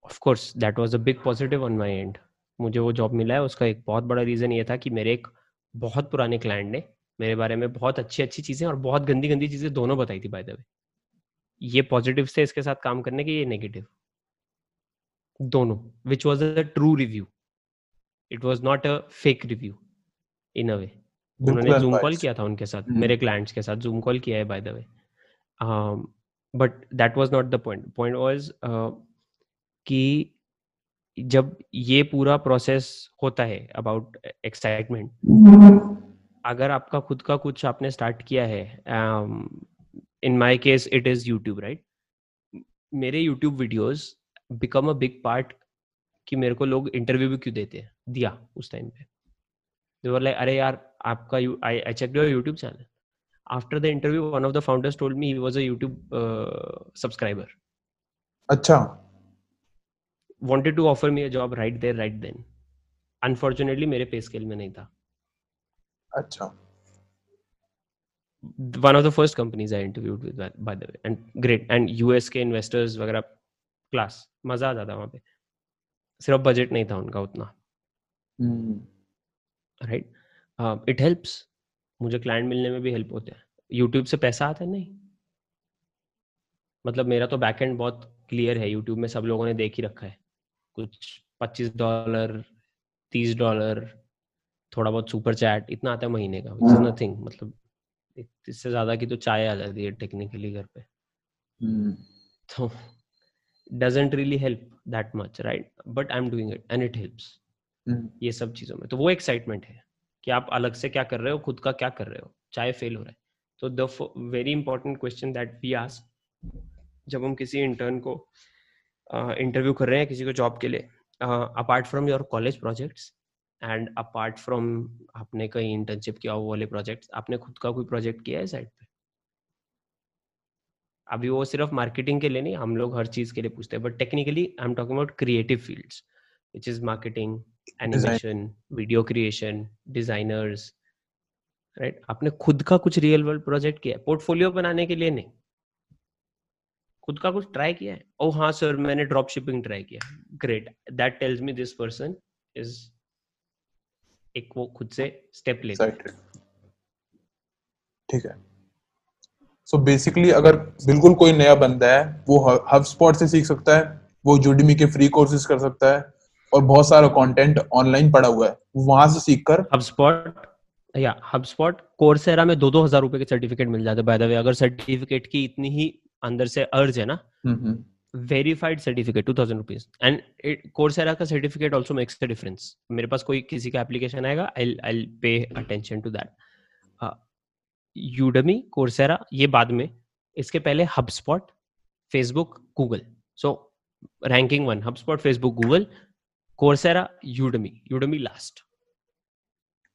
Of course that was a big positive on my and मुझे वो जॉब मिला है उसका एक बहुत बड़ा रीजन ये था कि मेरे एक बहुत पुराने क्लाइंट ने मेरे बारे में बहुत अच्छी अच्छी चीज़ें और बहुत गंदी गंदी चीज़ें दोनों बताई थी बाय द वे ये पॉजिटिव थे इसके साथ काम करने के ये नेगेटिव दोनों which was a true review it was not a fake review in a way उन्होंने जूम कॉल किया था उनके साथ hmm. मेरे क्लाइंट्स के साथ जूम कॉल किया है by the way but that was not the point point was कि जब ये पूरा प्रोसेस होता है अबाउट एक्साइटमेंट अगर आपका खुद का कुछ आपने स्टार्ट किया है in my case it is YouTube right मेरे YouTube videos become a big part कि मेरे को लोग इंटरव्यू भी क्यों देते हैं? दिया उस टाइम पे। दे वर लाइक अरे यार आपका I I check your YouTube channel after the interview one of the founders told me he was a YouTube subscriber अच्छा। Wanted to offer me a job right there right then unfortunately मेरे पे scale में नहीं था. अच्छा। One of the first companies I interviewed with by the way and great and US के investors वगैरह class मज़ा आता था वहाँ पे। सिर्फ़ बजट नहीं था उनका उतना। हम्म। राइट इट हेल्प्स मुझे क्लाइंट मिलने में भी हेल्प होते हैं। यूट्यूब से पैसा आता है? नहीं। मतलब मेरा तो बैकएंड बहुत क्लियर है। यूट्यूब में सब लोगों ने देख ही रखा है। कुछ पच्चीस डॉलर तीस डॉलर थोड़ा बहुत सुपर चैट इतना आता है महीने का। इट्स नथिंग मतलब इससे ज़्यादा की तो चाय आ जाती है टेक्निकली घर पे। हम्म, तो doesn't really help that much right but I am doing it and it helps ये सब चीज़ों में। तो वो एक्साइटमेंट है। कि आप अलग से क्या कर रहे हो खुद का क्या कर रहे हो चाहे फेल हो रहा है। तो the very important question that we ask जब हम किसी इंटर्न को इंटरव्यू uh, कर रहे हैं किसी को जॉब के लिए apart from your college projects and apart from आपने कहीं इंटर्नशिप किया वाले प्रोजेक्ट्स आपने खुद का कोई प्रोजेक्ट किया है साइड पे? अभी वो सिर्फ़ मार्केटिंग के लिए नहीं हम लोग हर चीज़ के लिए पूछते हैं but technically I am talking about creative fields which is marketing animation video creation designers right आपने खुद का कुछ रियल वर्ल्ड प्रोजेक्ट किया है? पोर्टफोलियो बनाने के लिए नहीं। खुद का कुछ ट्राई किया है? ओ हाँ सर मैंने ड्रॉप शिपिंग ट्राई किया great that tells me this person is एक वो खुद से स्टेप ले ठीक है। सो so बेसिकली अगर बिल्कुल कोई नया बंदा है वो हब स्पॉट से सीख सकता है वो जुडमी के फ्री कोर्सेज कर सकता है और बहुत सारा कंटेंट ऑनलाइन पड़ा हुआ है। वहाँ से सीख कर HubSpot या HubSpot कोर्सेरा में दो दो हज़ार रुपए के सर्टिफिकेट मिल जाते बाय द वे अगर सर्टिफिकेट की इतनी ही अंदर से अर्ज़ है ना verified certificate two thousand rupees and Coursera का certificate also makes the difference मेरे पास कोई किसी का एप्लीकेशन आएगा I I pay attention to that Udemy Coursera ये बाद में इसके पहले HubSpot Facebook Google so ranking one HubSpot Facebook Google Coursera Udemy Udemy last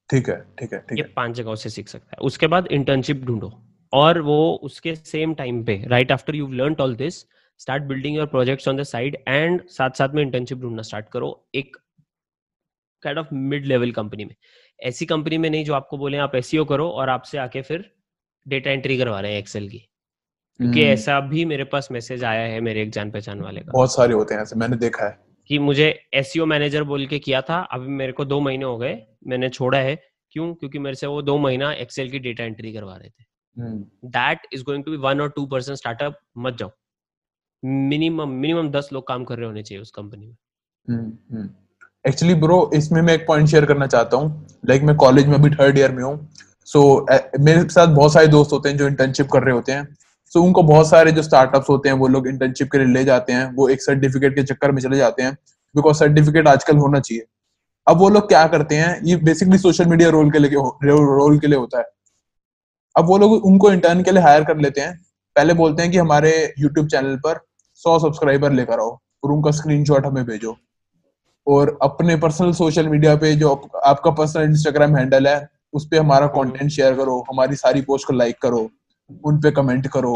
ठीक है ठीक है ठीक ये पाँच जगहों से सीख सकता है। उसके बाद इंटर्नशिप ढूंढो। और वो उसके सेम टाइम पे right after you learn all this start building your projects on the side and साथ साथ में इंटर्नशिप ढूंढना स्टार्ट करो एक kind of mid level company में। ऐसी कंपनी में नहीं जो आपको बोले आप एसईओ करो और आपसे आके फिर डेटा एंट्री करवा रहे हैं एक्सेल की। क्योंकि हम्म, ऐसा भी मेरे पास मैसेज आया है मेरे एक जान पहचान वाले का। बहुत सारे होते हैं ऐसे मैंने देखा है। कि मुझे एसईओ मैनेजर बोल के किया था अभी मेरे को दो महीने हो गए मैंने छोड़ा है। क्यों? क्योंकि मेरे से वो दो महीना एक्सेल की डेटा एंट्री करवा रहे थे। हम्म, that is going to be one और टू परसेंट स्टार्टअप मत जाओ। मिनिमम मिनिमम दस लोग काम कर रहे होने चाहिए उस कंपनी में। एक्चुअली ब्रो इसमें मैं एक पॉइंट शेयर करना चाहता हूँ। लाइक like, मैं कॉलेज में अभी थर्ड ईयर में हूँ। सो so, मेरे साथ बहुत सारे दोस्त होते हैं जो इंटर्नशिप कर रहे होते हैं। सो उनको बहुत सारे जो स्टार्टअप्स होते हैं, वो लोग इंटर्नशिप के लिए ले जाते हैं, वो एक सर्टिफिकेट के चक्कर में चले जाते हैं बिकॉज़ सर्टिफिकेट आजकल होना चाहिए। अब वो लोग क्या करते हैं, ये बेसिकली सोशल मीडिया रोल के लिए रोल के लिए होता है। अब वो लोग उनको इंटर्न के लिए हायर कर लेते हैं। पहले बोलते हैं कि हमारे यूट्यूब चैनल पर सौ सब्सक्राइबर लेकर आओ, और उनका स्क्रीनशॉट हमें भेजो। और अपने पर्सनल सोशल मीडिया पे जो आप- आपका पर्सनल इंस्टाग्राम हैंडल है, उस पर हमारा कंटेंट शेयर करो, हमारी सारी पोस्ट को लाइक करो। उन पे कमेंट करो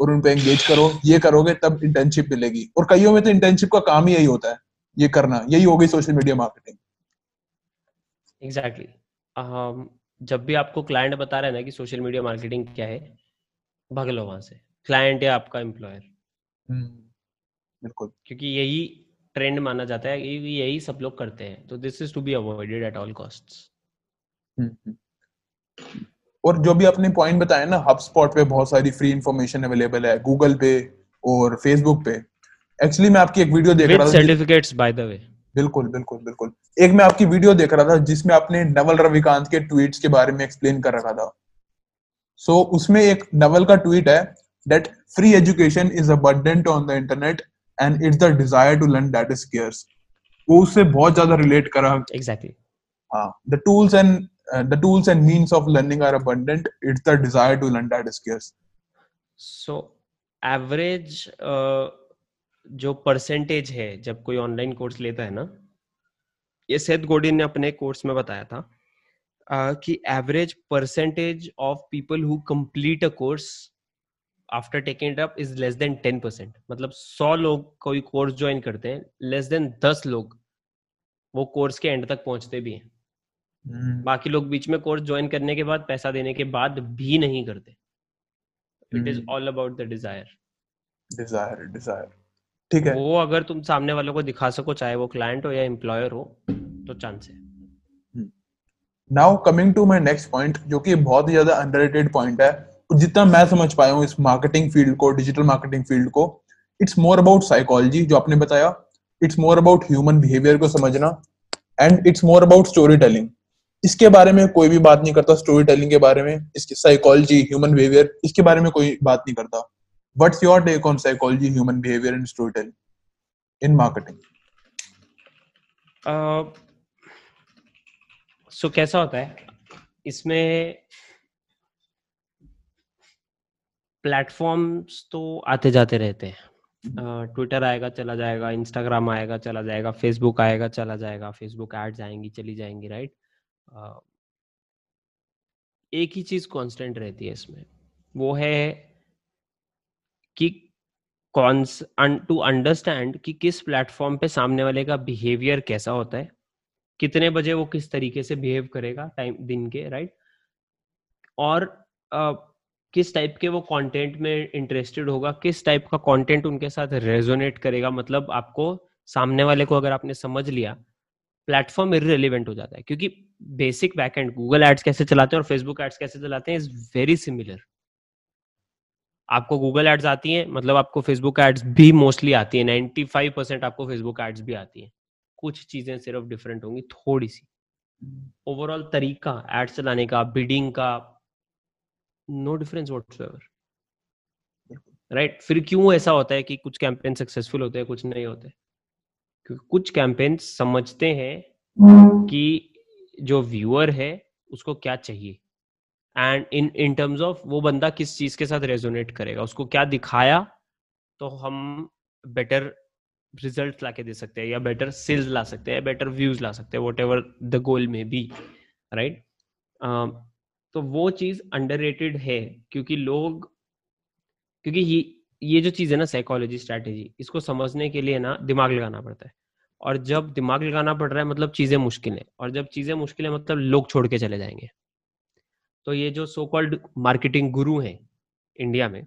और उन पे एंगेज करो ये करोगे तब इंटर्नशिप मिलेगी। और कईयों में तो इंटर्नशिप का काम ही यही होता है ये करना यही हो गई social media marketing exactly exactly. um, जब भी आपको क्लाइंट बता रहे हैं ना कि सोशल मीडिया मार्केटिंग क्या है भाग लो वहाँ से। क्लाइंट या आपका एम्प्लॉयर बिल्कुल। क्योंकि यही ट्रेंड माना जाता है यही यही सब लोग करते हैं। तो this is to be avoided at all costs hmm, hmm. और जो भी आपने पॉइंट बताया ना हब स्पॉट पे बहुत सारी फ्री इंफॉर्मेशन अवेलेबल है गूगल पे और फेसबुक पे। एक्चुअली मैं आपकी एक वीडियो देख रहा था सर्टिफिकेट्स बाय द वे बिल्कुल बिल्कुल बिल्कुल। एक मैं आपकी वीडियो देख रहा था जिसमें आपने नवल रविकांत के ट्वीट्स के बारे में एक्सप्लेन कर रखा था। सो so, उसमें एक नवल का ट्वीट है that free education is abundant on the internet and it's the desire to learn that is scarce वो उससे बहुत ज़्यादा रिलेट करा। एग्जैक्टली हाँ the tools and uh, the tools and means of learning are abundant. It's the desire to learn that is scarce. So average uh, जो percentage है जब कोई ऑनलाइन कोर्स लेता है ना ये सेथ गोडिन ने अपने कोर्स में बताया था uh, कि average percentage of people who complete a course after taking it up is less than ten percent मतलब सौ लोग कोई कोर्स ज्वाइन करते हैं लेस देन दस लोग वो कोर्स के एंड तक पहुँचते भी हैं। बाकी लोग बीच में कोर्स ज्वाइन करने के बाद पैसा देने के बाद भी नहीं करते। It is hmm. All about the desire desire desire ठीक है। वो अगर तुम सामने वालों को दिखा सको चाहे वो क्लाइंट हो या एम्प्लॉयर हो तो चांस है। Now coming to my next point जो कि बहुत ही ज़्यादा अंडररेटेड पॉइंट है। जितना मैं समझ पाया हूँ इस मार्केटिंग फ़ील्ड को डिजिटल मार्केटिंग फ़ील्ड को इट्स मोर अबाउट साइकोलॉजी जो आपने बताया। It's more about human behaviour को समझना। And it's more about story telling इसके बारे में कोई भी बात नहीं करता स्टोरी टेलिंग के बारे में, इसकी साइकोलॉजी ह्यूमन बिहेवियर इसके बारे में कोई बात नहीं करता। What's your take on psychology human behaviour and story telling in marketing so कैसा होता है? इसमें प्लेटफॉर्म्स तो आते जाते रहते हैं। ट्विटर आएगा, चला जाएगा इंस्टाग्राम आएगा, चला जाएगा फेसबुक आएगा, चला जाएगा फेसबुक एड्स आएँगी, चली जाएँगी राइट एक ही चीज़ कांस्टेंट रहती है इसमें। वो है कि टू अंडरस्टैंड कि किस प्लेटफॉर्म पे सामने वाले का बिहेवियर कैसा होता है कितने बजे वो किस तरीके से बिहेव करेगा टाइम दिन के राइट और अ, किस टाइप के वो कंटेंट में इंटरेस्टेड होगा किस टाइप का कंटेंट उनके साथ रेजोनेट करेगा मतलब आपको सामने वाले को अगर आपने समझ लिया प्लेटफॉर्म इरेलीवेंट हो जाता है। क्योंकि बेसिक बैकएंड गूगल एड्स कैसे चलाते हैं और फेसबुक एड्स कैसे चलाते हैं इज़ वेरी सिमिलर आपको गूगल एड्स आती हैं मतलब आपको फेसबुक एड्स भी मोस्टली आती है 95 परसेंट आपको फेसबुक एड्स भी आती है। कुछ चीज़ें सिर्फ़ डिफरेंट होंगी, थोड़ी सी। ओवरऑल तरीका एड्स चलाने का बिडिंग का नो डिफरेंस व्हाटसोएवर राइट फिर क्यों ऐसा होता है कि कुछ कैंपेन सक्सेसफुल होते हैं, कुछ नहीं होते? क्योंकि कुछ कैंपेन समझते हैं कि जो व्यूअर है, उसको क्या चाहिए? And in in terms of वो बंदा किस चीज़ के साथ रेजोनेट करेगा? उसको क्या दिखाया तो हम बेटर रिज़ल्ट ला के दे सकते हैं, या बेटर सेल्स ला सकते हैं बेटर व्यूज़ ला सकते हैं what ever the goal may be right तो वो चीज़ अंडर है, क्योंकि लोग, क्योंकि ये ये जो चीज़ है ना साइकोलॉजी स्ट्रैटेजी इसको समझने के लिए ना दिमाग लगाना पड़ता है। और जब दिमाग लगाना पड़ रहा है मतलब चीज़ें मुश्किल है। और जब चीज़ें मुश्किल है मतलब लोग छोड़ के चले जाएँगे। तो ये जो सो कॉल्ड मार्केटिंग गुरु हैं इंडिया में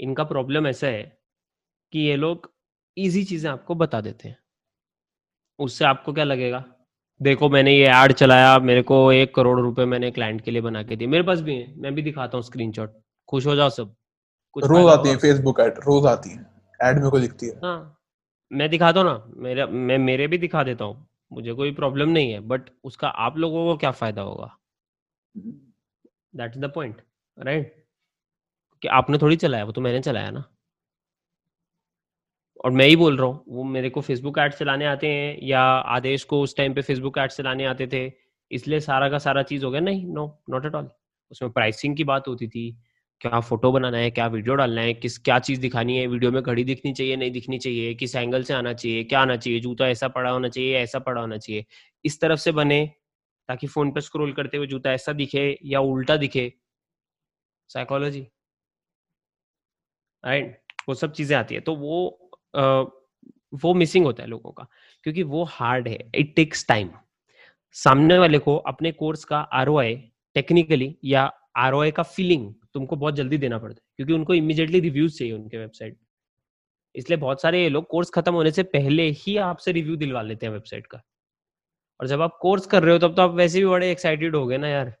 इनका प्रॉब्लम ऐसा है कि ये लोग इजी चीज़ें आपको बता देते हैं। उससे आपको क्या लगेगा? देखो मैंने ये एड चलाया मेरे को एक करोड़ रुपए मैंने क्लाइंट के लिए बना के दिए। मेरे पास भी है मैं भी दिखाता हूँ स्क्रीनशॉट खुश हो जाओ सब। कुछ रोज आती है फेसबुक एड रोज आती है। एड मेरे को दिखती है। हाँ। मैं दिखाता हूँ ना, मेरा, मैं, मेरे भी दिखा देता हूँ, मुझे कोई प्रॉब्लम नहीं है बट उसका आप लोगों को क्या फ़ायदा होगा? That is the point right कि आपने थोड़ी चलाया, वो तो मैंने चलाया ना। और मैं ही बोल रहा हूँ, वो मेरे को फेसबुक एड चलाने आते हैं, या आदेश को उस टाइम पे फेसबुक एड चलाने आते थे, इसलिए सारा का सारा चीज़ हो गया। नहीं नो नॉट एट ऑल उसमें प्राइसिंग की बात होती थी क्या फ़ोटो बनाना है क्या वीडियो डालना है किस क्या चीज़ दिखानी है वीडियो में घड़ी दिखनी चाहिए नहीं दिखनी चाहिए किस एंगल से आना चाहिए क्या आना चाहिए जूता ऐसा पड़ा होना चाहिए ऐसा पड़ा होना चाहिए। इस तरफ़ से बने ताकि फ़ोन पे स्क्रॉल करते हुए जूता ऐसा दिखे या उल्टा दिखे। साइकोलॉजी राइट वो सब चीज़ें आती है। तो वो अ, वो मिसिंग होता है लोगों का क्योंकि वो हार्ड है। इट टेक्स टाइम सामने वाले को अपने कोर्स का आरओआई टेक्निकली या आर का फीलिंग तुमको बहुत जल्दी देना पड़ता है, क्योंकि उनको इमीडिएटली रिव्यूज़ चाहिए उनके वेबसाइट इसलिए बहुत सारे लोग कोर्स खत्म होने से पहले ही आपसे रिव्यू दिलवा लेते हैं वेबसाइट का। और जब आप कोर्स कर रहे हो, तब तो आप वैसे भी बड़े एक्साइटेड हो गए ना यार।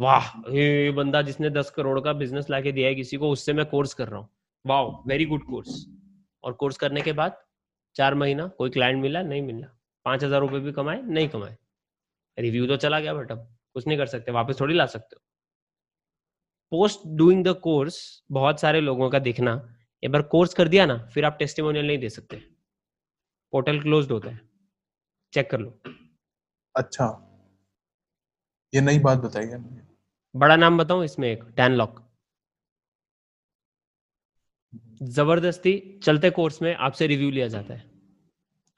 वाह, ये बंदा जिसने दस करोड़ का बिज़नेस लाके दिया है, किसी को उससे मैं कोर्स कर रहा हूँ। वाह वेरी गुड कोर्स और कोर्स करने के बाद चार महीना कोई क्लाइंट मिला, नहीं मिला। पाँच हज़ार रुपये भी कमाए, नहीं कमाए। रिव्यू तो चला गया बट अब कुछ नहीं कर सकते, वापस थोड़ी ला सकते हो। पोस्ट डूइंग द कोर्स बहुत सारे लोगों का दिखना एक बार कोर्स कर दिया ना फिर आप टेस्टिमोनियल नहीं दे सकते। पोर्टल क्लोज्ड होता है। चेक कर लो। अच्छा। ये नई बात बताई है बड़ा नाम बताऊँ इसमें एक टैन लॉक ज़बरदस्ती चलते कोर्स में आपसे रिव्यू लिया जाता है।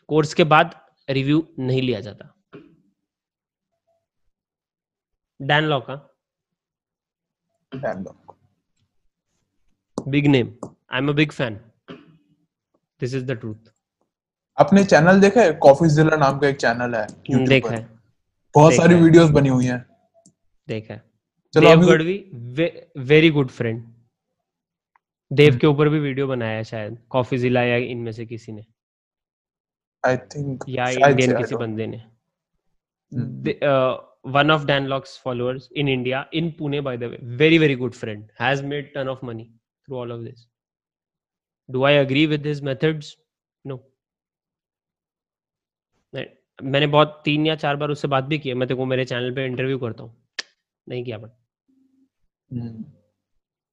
कोर्स के बाद रिव्यू नहीं लिया जाता। डैन लॉ का big name I am a big fan this is the truth आपने चैनल देखा है? कॉफ़ी जिला नाम का एक चैनल है YouTube देखा पर। है। बहुत सारी वीडियोस बनी हुई हैं। देखा है। चलो Dev Gadhvi very good friend Dev के ऊपर भी वीडियो बनाया है शायद। कॉफ़ी जिला या इनमें से किसी ने। आई थिंक या इंडियन किसी बंदे ने। One of Dan Locke's followers in India, in Pune, by the way, very, very good friend, has made ton of money through all of this. Do I agree with his methods? No. मैंने बहुत तीन या चार बार उससे बात भी की है मैं तेरे को मेरे चैनल पे इंटरव्यू करता हूँ नहीं किया but hmm,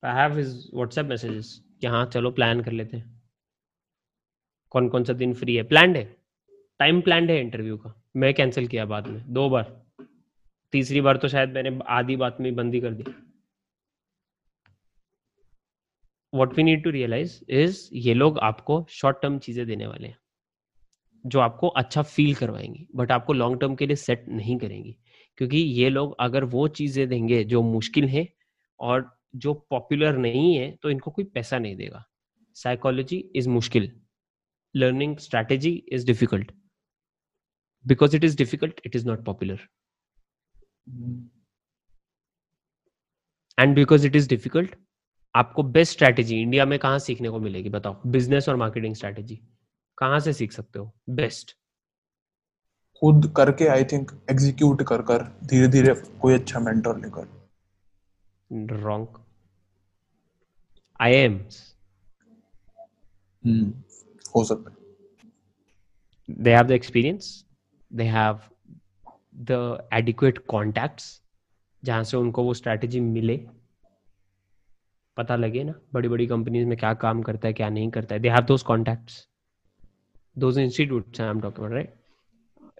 I have his WhatsApp messages कि हाँ चलो प्लान कर लेते हैं कौन कौन सा दिन फ्री है प्लान है टाइम प्लान है इंटरव्यू का मैं कैंसिल किया बाद में दो बार तीसरी बार तो शायद मैंने आधी बात में बंद कर दी। What we need to realise is ये लोग आपको शॉर्ट टर्म चीज़ें देने वाले हैं, जो आपको अच्छा फील करवाएँगी बट आपको लॉन्ग टर्म के लिए सेट नहीं करेंगी। क्योंकि ये लोग अगर वो चीज़ें देंगे जो मुश्किल है और जो पॉपुलर नहीं है तो इनको कोई पैसा नहीं देगा। साइकोलॉजी इज़ मुश्किल। Learning strategy is difficult because it is difficult it is not popular and because it is difficult आपको बेस्ट स्ट्रैटेजी इंडिया में कहाँ सीखने को मिलेगी बताओ? बिज़नेस और मार्केटिंग स्ट्रैटेजी कहाँ से सीख सकते हो? बेस्ट खुद करके आई थिंक एग्जीक्यूट कर कर धीरे धीरे कोई अच्छा मेंटर लेकर। रॉन्ग आई एम हो सकता है। They have the experience they have the adequate contacts जहाँ से उनको वो स्ट्रैटेजी मिले। पता लगे ना बड़ी बड़ी कंपनीज़ में क्या काम करता है क्या नहीं करता है। They have those contacts those institutes I am talking right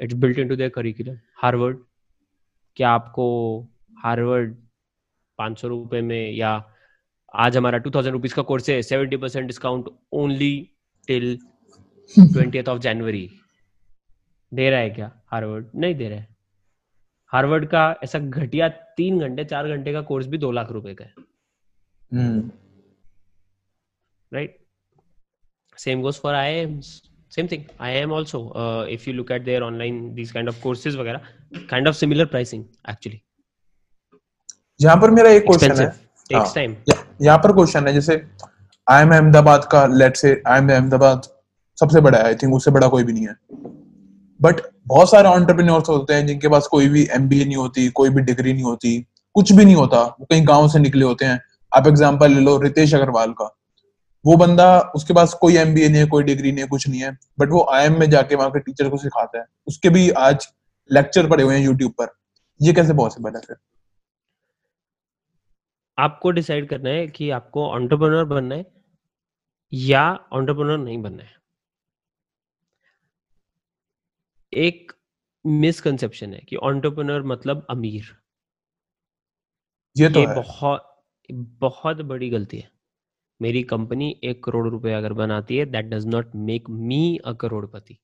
it's built into their curriculum Harvard क्या आपको हार्वर्ड पाँच सौ रुपये में या आज हमारा टू थाउज़ेंड रुपीज़ का कोर्स है seventy percent discount only till twenty of January दे रहा है क्या? हार्वर्ड नहीं दे रहा है। हार्वर्ड का ऐसा घटिया तीन घंटे चार घंटे का कोर्स भी दो लाख रुपए का है हम्म, right same goes for iims same thing iim also uh, if you look at their online these kind of courses वगैरह kind of similar pricing actually यहाँ पर मेरा एक क्वेश्चन है हाँ, time या- यहाँ पर क्वेश्चन है जैसे आई एम अहमदाबाद का let's say I am Ahmedabad सबसे बड़ा है आई थिंक उससे बड़ा कोई भी नहीं है बट बहुत सारे ऑन्टरप्रेन्योर्स होते हैं जिनके पास कोई भी एमबीए नहीं होती, कोई भी डिग्री नहीं होती, कुछ भी नहीं होता, वो कहीं गाँव से निकले होते हैं। आप एग्ज़ाम्पल ले लो रितेश अग्रवाल का। वो बंदा, उसके पास कोई एमबीए नहीं है, कोई डिग्री नहीं है, कुछ नहीं है बट वो आईएम में जाके वहाँ के टीचर को सिखाता है। उसके भी आज लेक्चर पड़े हुए हैं यूट्यूब पर। ये कैसे पॉसिबल है फिर? आपको डिसाइड करना है कि आपको ऑन्टरप्रनर बनना है या ऑन्टरप्रनर नहीं बनना है। एक मिसकंसेप्शन है कि ऑन्टरप्रनर मतलब अमीर। ये तो ये है। बहुत बहुत बड़ी गलती है। मेरी कंपनी एक करोड़ रुपए अगर बनाती है that does not make me a crorepati.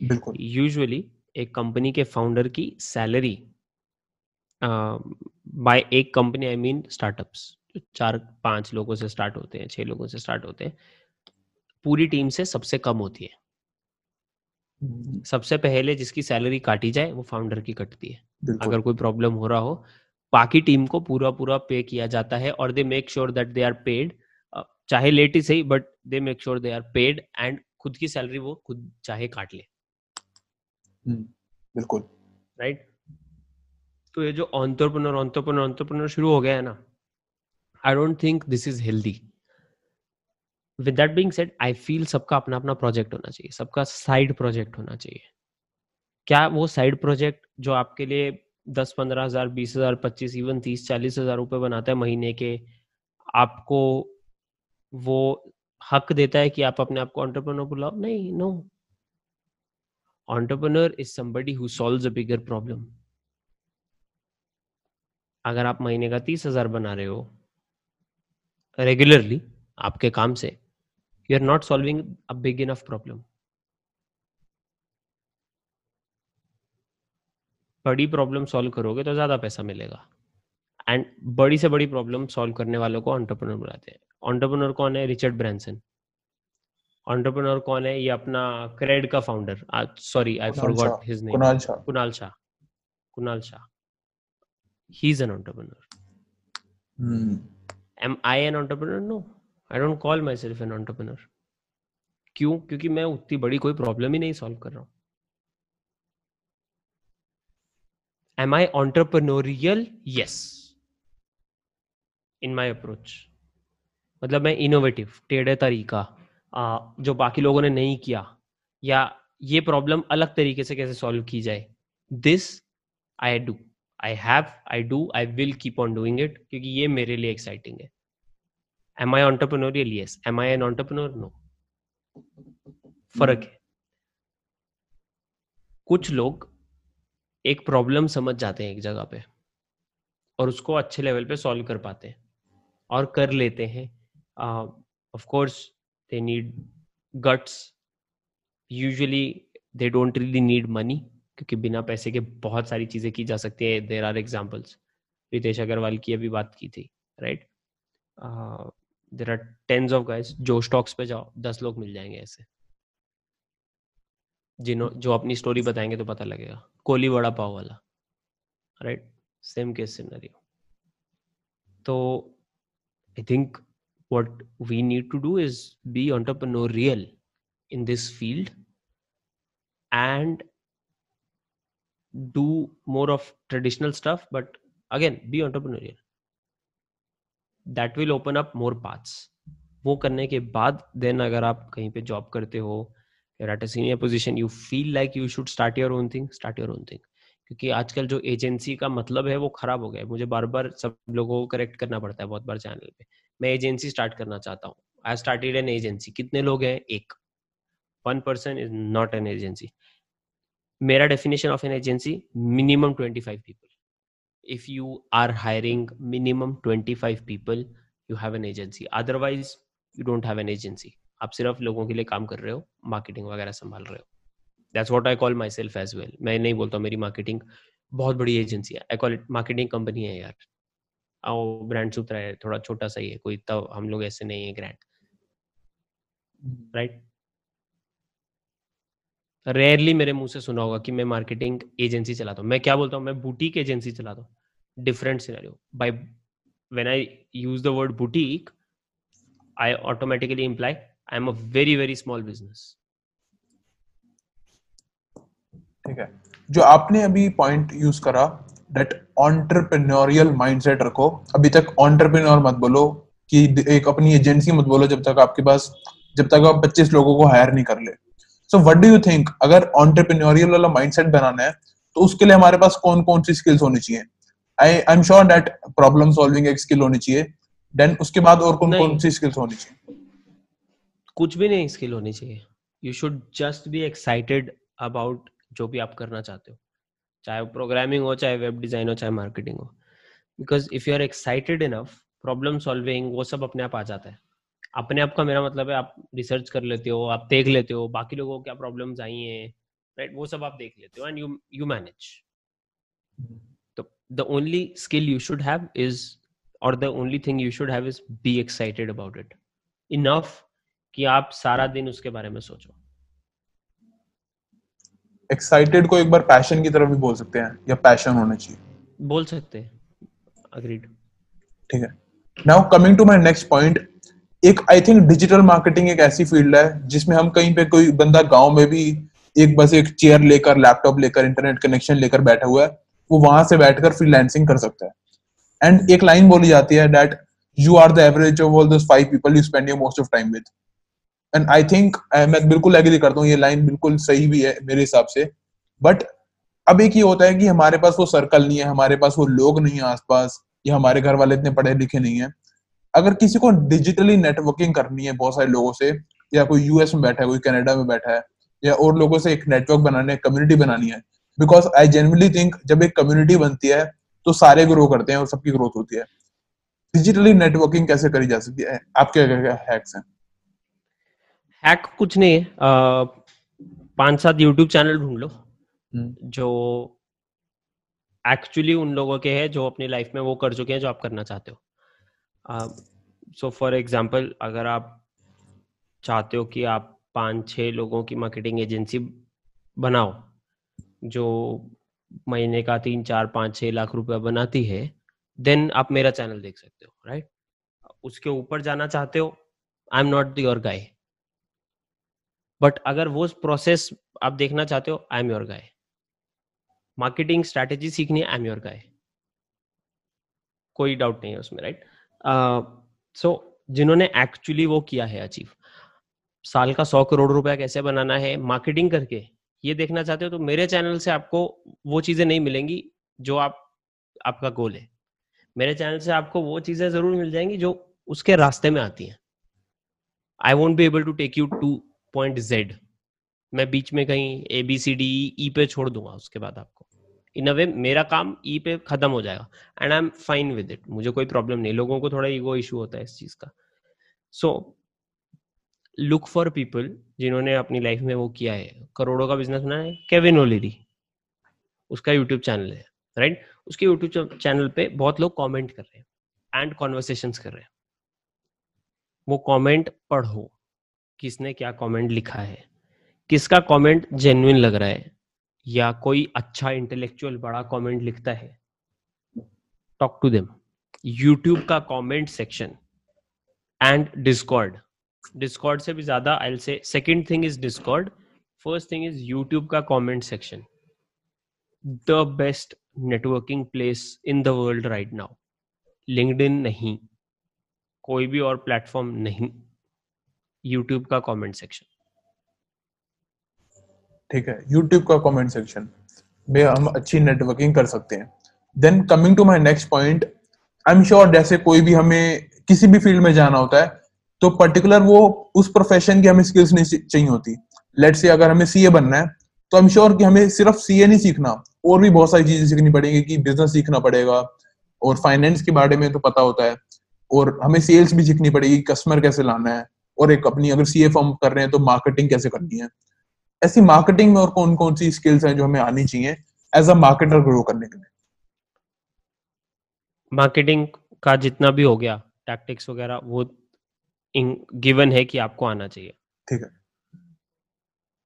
बिल्कुल। यूजुअली एक कंपनी के फाउंडर की सैलरी बाय एक कंपनी आई मीन स्टार्टअप्स चार पाँच लोगों से स्टार्ट होते हैं छह लोगों से स्टार्ट होते हैं पूरी टीम से सबसे कम होती है। सबसे पहले जिसकी सैलरी काटी जाए वो फाउंडर की कटती है। अगर कोई प्रॉब्लम हो रहा हो बाकी टीम को पूरा पूरा पे किया जाता है और they make sure that they are paid चाहे लेट ही सही but they make sure they are paid and खुद की सैलरी वो खुद चाहे काट ले। हम्म, बिल्कुल। Right right? तो ये जो ऑन्टरप्रनर ऑन्टरप्रनर ऑन्टरप्रनर शुरू हो गया है ना I don't think this is healthy with that being said I feel सबका अपना अपना प्रोजेक्ट होना चाहिए, सबका साइड प्रोजेक्ट होना चाहिए। क्या वो साइड प्रोजेक्ट जो आपके लिए दस पंद्रह हज़ार, बीस हज़ार, पच्चीस इवन तीस चालीस हज़ार रुपए बनाता है महीने के, आपको वो हक देता है कि आप अपने आप को ऑन्टरप्रनर बुलाओ? नहीं नो entrepreneur इज़ somebody who solves a bigger problem. अगर आप महीने का तीस हज़ार बना रहे हो रेगुलरली आपके काम से you are not solving a big enough problem बड़ी प्रॉब्लम सॉल्व करोगे तो ज़्यादा पैसा मिलेगा। एंड बड़ी से बड़ी प्रॉब्लम सॉल्व करने वालों को ऑन्टरप्रनर बुलाते हैं। ऑन्टरप्रनर कौन है? रिचर्ड ब्रांसन ऑन्टरप्रनर कौन है? ये अपना क्रेड का founder sorry I forgot his name Kunal Shah. Kunal Shah. Kunal Shah. He is an entrepreneur am I an entrepreneur no I don't call myself an entrepreneur क्यों? क्योंकि मैं उतनी बड़ी कोई प्रॉब्लम ही नहीं सॉल्व कर रहा हूँ। Am I entrepreneurial yes in my approach मतलब मैं इनोवेटिव टेढ़े तरीका आ, जो बाकी लोगों ने नहीं किया या ये प्रॉब्लम अलग तरीके से कैसे सॉल्व की जाए? This I do I have I do I will keep on doing it क्योंकि ये मेरे लिए एक्साइटिंग है। Am I entrepreneurial yes am I an entrepreneur no फ़र्क है। कुछ लोग एक प्रॉब्लम समझ जाते हैं एक जगह पे और उसको अच्छे लेवल पे सॉल्व कर पाते हैं और कर लेते हैं। Of course they need guts usually they don't really need money क्योंकि बिना पैसे के बहुत सारी चीज़ें की जा सकती है। There are examples Ritesh Agarwal की अभी बात की थी right there are tens of guys जो स्टॉक्स पे जाओ, दस लोग मिल जाएँगे ऐसे। जिन्हों, जो अपनी स्टोरी बताएँगे तो पता लगेगा। कोहली वड़ा पाव वाला। राइट सेम केस सिनेरियो तो I think what we need to do is be entrepreneurial in this field and do more of traditional stuff but again be entrepreneurial that will open up more paths. वो करने के बाद then अगर आप कहीं पे job करते हो at a senior position, you feel like you should start your own thing, start your own thing. क्योंकि आजकल जो एजेंसी का मतलब है, वो खराब हो गया है। मुझे बार बार सब लोगों को करेक्ट करना पड़ता है बहुत बार चैनल पे। मैं एजेंसी स्टार्ट करना चाहता हूँ। आई स्टार्टेड एन एजेंसी कितने लोग हैं? एक। One person is not an agency मेरा definition of an agency minimum twenty five people you are hiring minimum twenty five people you have an agency otherwise you don't have an agency आप सिर्फ़ लोगों के लिए काम कर रहे हो मार्केटिंग वगैरह संभाल रहे हो। That's what I call myself as well मैं नहीं बोलता मेरी मार्केटिंग बहुत बड़ी एजेंसी है। I call it marketing company है यार। आओ ब्रांड सूत्र है थोड़ा छोटा सा ही है कोई तब हम लोग ऐसे नहीं है ग्रैंड राइट रेयरली मेरे मुँह से सुना होगा कि मैं मार्केटिंग एजेंसी चलाता हूँ। मैं क्या बोलता हूँ? मैं बुटीक एजेंसी चलाता हूँ। Different scenario by when I use the word boutique I automatically imply I am a very very small business ठीक है। जो आपने अभी पॉइंट यूज़ करा दैट ऑन्टरप्रेन्योरियल माइंडसेट रखो। अभी तक ऑन्टरप्रेन्योर मत बोलो कि एक अपनी एजेंसी मत बोलो जब तक आपके पास, जब तक आप 25 लोगों को हायर नहीं कर ले। So what do you think अगर ऑन्टरप्रेन्योरियल वाला माइंडसेट बनाना है तो उसके लिए हमारे पास कौन कौन सी स्किल्स होनी चाहिए? I I am sure that problem solving एक स्किल होनी चाहिए देन उसके बाद और कौन कौन सी स्किल्स होनी चाहिए? कुछ भी नहीं स्किल होनी चाहिए। You should just be excited about जो भी आप करना चाहते हो। चाहे वो प्रोग्रामिंग हो चाहे वेब डिज़ाइन हो चाहे मार्केटिंग हो। Because if you are excited enough problem solving वो सब अपने आप आ जाता है। अपने आप का मेरा मतलब है आप रिसर्च कर लेते हो आप देख लेते हो बाकी लोगों को क्या प्रॉब्लम्स आई हैं राइट वो सब आप देख लेते हो एंड यू यू मैनेज तो the only skill you should have is और the only thing you should have is be excited about it enough कि आप सारा दिन उसके बारे में सोचो। एक्साइटेड को एक बार पैशन की तरफ़ भी बोल सकते हैं या पैशन होना चाहिए। बोल सकते हैं। अग्रीड ठीक है। Now coming to my next point एक आई थिंक डिजिटल मार्केटिंग एक ऐसी फ़ील्ड है, जिसमें हम कहीं पे कोई बंदा गाँव में भी एक बस एक चेयर लेकर लैपटॉप लेकर इंटरनेट कनेक्शन लेकर बैठा हुआ है, वो वहाँ से बैठकर फ्रीलांसिंग कर सकता है। एंड एक लाइन बोली जाती है that you are the average of all those five people you spend your most of time with and I think मैं बिल्कुल एग्री करता हूँ, ये लाइन बिल्कुल सही भी है मेरे हिसाब से। बट अब एक ये होता है कि हमारे पास वो सर्कल नहीं है, हमारे पास वो लोग नहीं है आसपास, या हमारे घर वाले इतने पढ़े लिखे नहीं है। अगर किसी को डिजिटली नेटवर्किंग करनी है बहुत सारे लोगों से या कोई यूएस में बैठा है कोई कनाडा में बैठा है या और लोगों से एक नेटवर्क बनाने कम्युनिटी बनानी है बिकॉज़ आई जेनरली थिंक जब एक कम्युनिटी बनती है तो सारे ग्रो करते हैं और सबकी ग्रोथ होती है। डिजिटली नेटवर्किंग कैसे करी जा सकती है? आपके क्या क्या हैक्स हैं? हैक कुछ नहीं है पाँच सात यूट्यूब चैनल ढूंढ लो हम्म, जो एक्चुअली उन लोगों के हैं जो अपनी लाइफ में वो कर चुके हैं जो आप करना चाहते हो। सो फॉर एग्जांपल अगर आप चाहते हो कि आप पाँच छह लोगों की मार्केटिंग एजेंसी बनाओ, जो महीने का तीन, चार पाँच छह लाख रुपया बनाती है देन आप मेरा चैनल देख सकते हो राइट उसके ऊपर जाना चाहते हो I am not your guy but अगर वो प्रोसेस आप देखना चाहते हो I am your guy marketing strategy सीखनी आई एम योर गाय कोई डाउट नहीं है उसमें राइट सो जिन्होंने एक्चुअली वो किया है अचीव साल का सौ करोड़ रुपया कैसे बनाना है मार्केटिंग करके, ये देखना चाहते हो तो मेरे चैनल से आपको वो चीज़ें नहीं मिलेंगी जो आप, आपका गोल है। मेरे चैनल से आपको वो चीज़ें ज़रूर मिल जाएँगी जो उसके रास्ते में आती हैं। I won't be able to take you to point Z मैं बीच में कहीं A B C D E पे छोड़ दूँगा उसके बाद आपको। इन अ वे मेरा काम ई पे खत्म हो जाएगा and I am fine with it मुझे कोई प्रॉब्लम नहीं। लोगों को थोड़ा ईगो इशू होता है इस चीज़ का। सो लुक फॉर पीपल जिन्होंने अपनी लाइफ में वो किया है। करोड़ों का बिज़नेस बनाया है। केविन ओलिरी उसका यूट्यूब चैनल है राइट right? उसके यूट्यूब चैनल पे बहुत लोग कमेंट कर रहे हैं एंड कॉन्वर्सेशन कर रहे हैं। वो कमेंट पढ़ो, किसने क्या कमेंट लिखा है। किसका कमेंट जेन्युइन लग रहा है। या कोई अच्छा इंटेलेक्चुअल बड़ा कमेंट लिखता है टॉक टू देम यूट्यूब का comment section and Discord Discord से भी ज़्यादा I say second thing is Discord first thing is YouTube का comment section the best networking place in the world right now LinkedIn नहीं. कोई भी और platform नहीं. यूट्यूब का कमेंट सेक्शन ठीक है यूट्यूब का कमेंट सेक्शन में हम अच्छी नेटवर्किंग कर सकते हैं। Then coming to my next point I am sure जैसे कोई भी हमें किसी भी फ़ील्ड में जाना होता है तो पर्टिकुलर वो उस प्रोफेशन की हमें स्किल्स नहीं चाहिए होती। लेट से अगर हमें सीए बनना है तो आई एम श्योर कि हमें सिर्फ़ सीए नहीं सीखना, और भी बहुत सारी चीज़ें सीखनी पड़ेगी कि बिज़नेस सीखना पड़ेगा, और फाइनेंस के बारे में तो पता होता है, और हमें सेल्स भी सीखनी पड़ेगी कस्टमर कैसे लाना है, और एक अपनी अगर सीए फॉर्म कर रहे हैं तो मार्केटिंग कैसे करनी है। ऐसी मार्केटिंग में और कौन कौन सी स्किल्स हैं जो हमें आनी चाहिए एज अ मार्केटर ग्रो करने के लिए? मार्केटिंग का जितना भी हो गया टैक्टिक्स वगैरह वो गिवन है कि आपको आना चाहिए। ठीक है।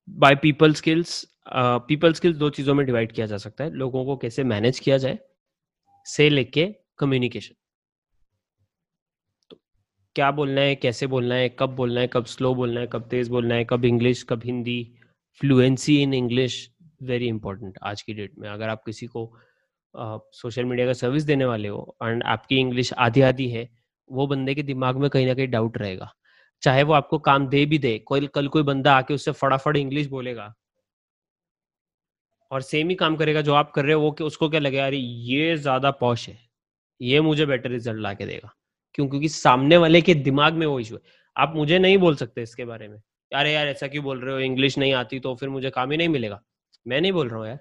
By people skills people skills दो चीज़ों में डिवाइड किया जा सकता है। लोगों को कैसे मैनेज किया जाए से लेके कम्युनिकेशन तो क्या बोलना है कैसे बोलना है कब बोलना है कब स्लो बोलना है कब तेज बोलना है कब इंग्लिश कब Hindi fluency in English very important आज की डेट में। अगर आप किसी को सोशल uh, मीडिया का सर्विस देने वाले हो एंड आपकी इंग्लिश आधी आधी है वो बंदे के दिमाग में कहीं ना कहीं डाउट रहेगा। चाहे वो आपको काम दे भी दे कोई कल कोई बंदा आके उससे फटाफट इंग्लिश बोलेगा और सेम ही काम करेगा जो आप कर रहे हो वो कि उसको क्या लगेगा अरे ये ज़्यादा पॉश है ये मुझे बेटर रिज़ल्ट ला के देगा। क्यों? क्योंकि सामने वाले के दिमाग में वो इशू है। आप मुझे नहीं बोल सकते इसके बारे में। अरे यार ऐसा क्यों बोल रहे हो? इंग्लिश नहीं आती तो फिर मुझे काम ही नहीं मिलेगा। मैं नहीं बोल रहा हूँ यार।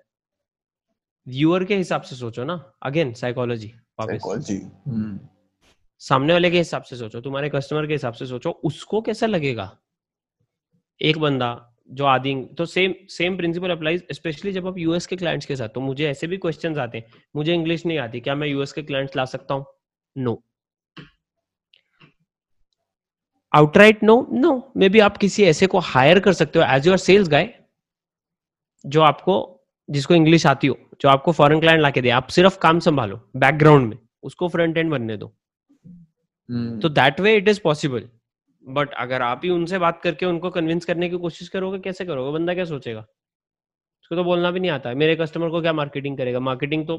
व्यूअर के हिसाब से सोचो ना। अगेन साइकोलॉजी साइकोलॉजी सामने वाले के हिसाब से सोचो तुम्हारे कस्टमर के हिसाब से सोचो उसको कैसा लगेगा? एक बंदा जो आदि तो same same principle applies specially जब आप यूएस के क्लाइंट्स के साथ। तो मुझे ऐसे भी क्वेश्चन आते हैं। मुझे इंग्लिश नहीं आती क्या मैं यूएस के क्लाइंट्स ला सकता हूँ? No outright no no maybe आप किसी ऐसे को हायर कर सकते हो एज योर सेल्स गाय जो आपको जिसको इंग्लिश आती हो जो आपको फॉरेन क्लाइंट ला के दे। आप सिर्फ़ काम संभालो बैकग्राउंड में। उसको फ्रंट एंड बनने दो। तो that way it is possible but अगर आप ही उनसे बात करके उनको कन्विंस करने की कोशिश करोगे कैसे करोगे? बंदा क्या सोचेगा? उसको तो बोलना भी नहीं आता। है मेरे कस्टमर को क्या मार्केटिंग करेगा? मार्केटिंग तो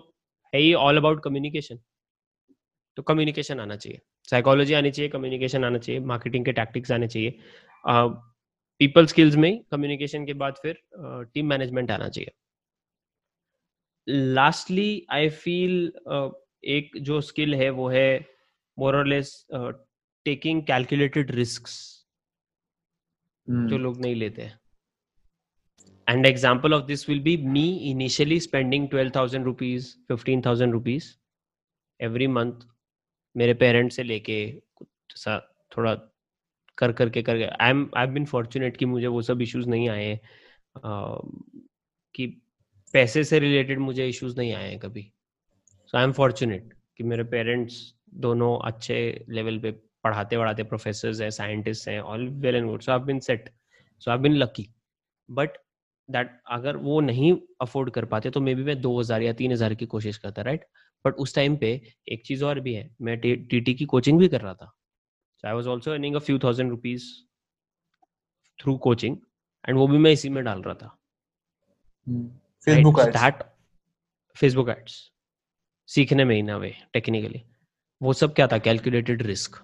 है ही ऑल अबाउट कम्युनिकेशन तो कम्युनिकेशन आना चाहिए। साइकोलॉजी आनी चाहिए कम्युनिकेशन आना चाहिए मार्केटिंग के टैक्टिक्स आने चाहिए। पीपल स्किल्स में कम्युनिकेशन के बाद फिर टीम मैनेजमेंट आना चाहिए। लास्टली आई फील एक जो स्किल है वो है मोर और लेस टेकिंग कैलकुलेटेड रिस्क जो लोग नहीं लेते हैं। And example of this will be me initially spending twelve thousand rupees fifteen thousand rupees every month मेरे पेरेंट्स से लेके थोड़ा कर करके कर I am I been fortunate कि मुझे वो सब इश्यूज़ नहीं आए हैं। कि पैसे से रिलेटेड मुझे इश्यूज़ नहीं आए हैं कभी। सो आई एम फॉर्चुनेट कि मेरे पेरेंट्स दोनों अच्छे लेवल पे पढ़ाते पढ़ाते प्रोफेसर हैं साइंटिस्ट हैं all well and good so I been set so I been lucky but that अगर वो नहीं अफोर्ड कर पाते तो मे बी मैं दो हज़ार या तीन हज़ार की कोशिश करता राइट बट उस टाइम पे एक चीज़ और भी है मैं टी टी की कोचिंग भी कर रहा था। I was also earning a few thousand rupees through coaching and वो भी मैं इसी में डाल रहा था। फेसबुक दैट फेसबुक एड्स सीखने में ही ना वे टेक्निकली वो सब क्या था? कैलकुलेटेड रिस्क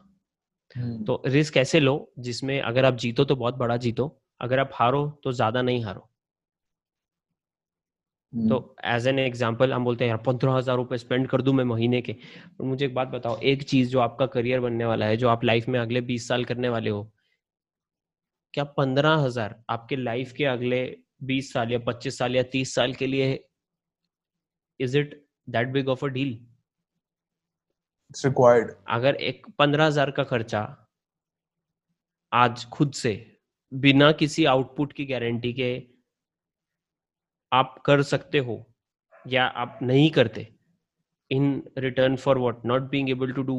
हम्म। तो रिस्क ऐसे लो जिसमें अगर आप जीतो तो बहुत बड़ा जीतो अगर आप हारो तो ज़्यादा नहीं हारो। तो एज एन एग्ज़ाम्पल हम बोलते हैं यार पंद्रह हज़ार रुपए स्पेंड कर दू मैं महीने के। और मुझे एक बात बताओ एक चीज़ जो आपका करियर बनने वाला है जो आप लाइफ में अगले बीस साल करने वाले हो क्या पंद्रह हज़ार आपके लाइफ के अगले बीस साल या पच्चीस साल या तीस साल के लिए is it that big of a deal required अगर एक पंद्रह हज़ार का खर्चा आज खुद से बिना किसी आउटपुट की गारंटी के आप कर सकते हो या आप नहीं करते in return for what not being able to do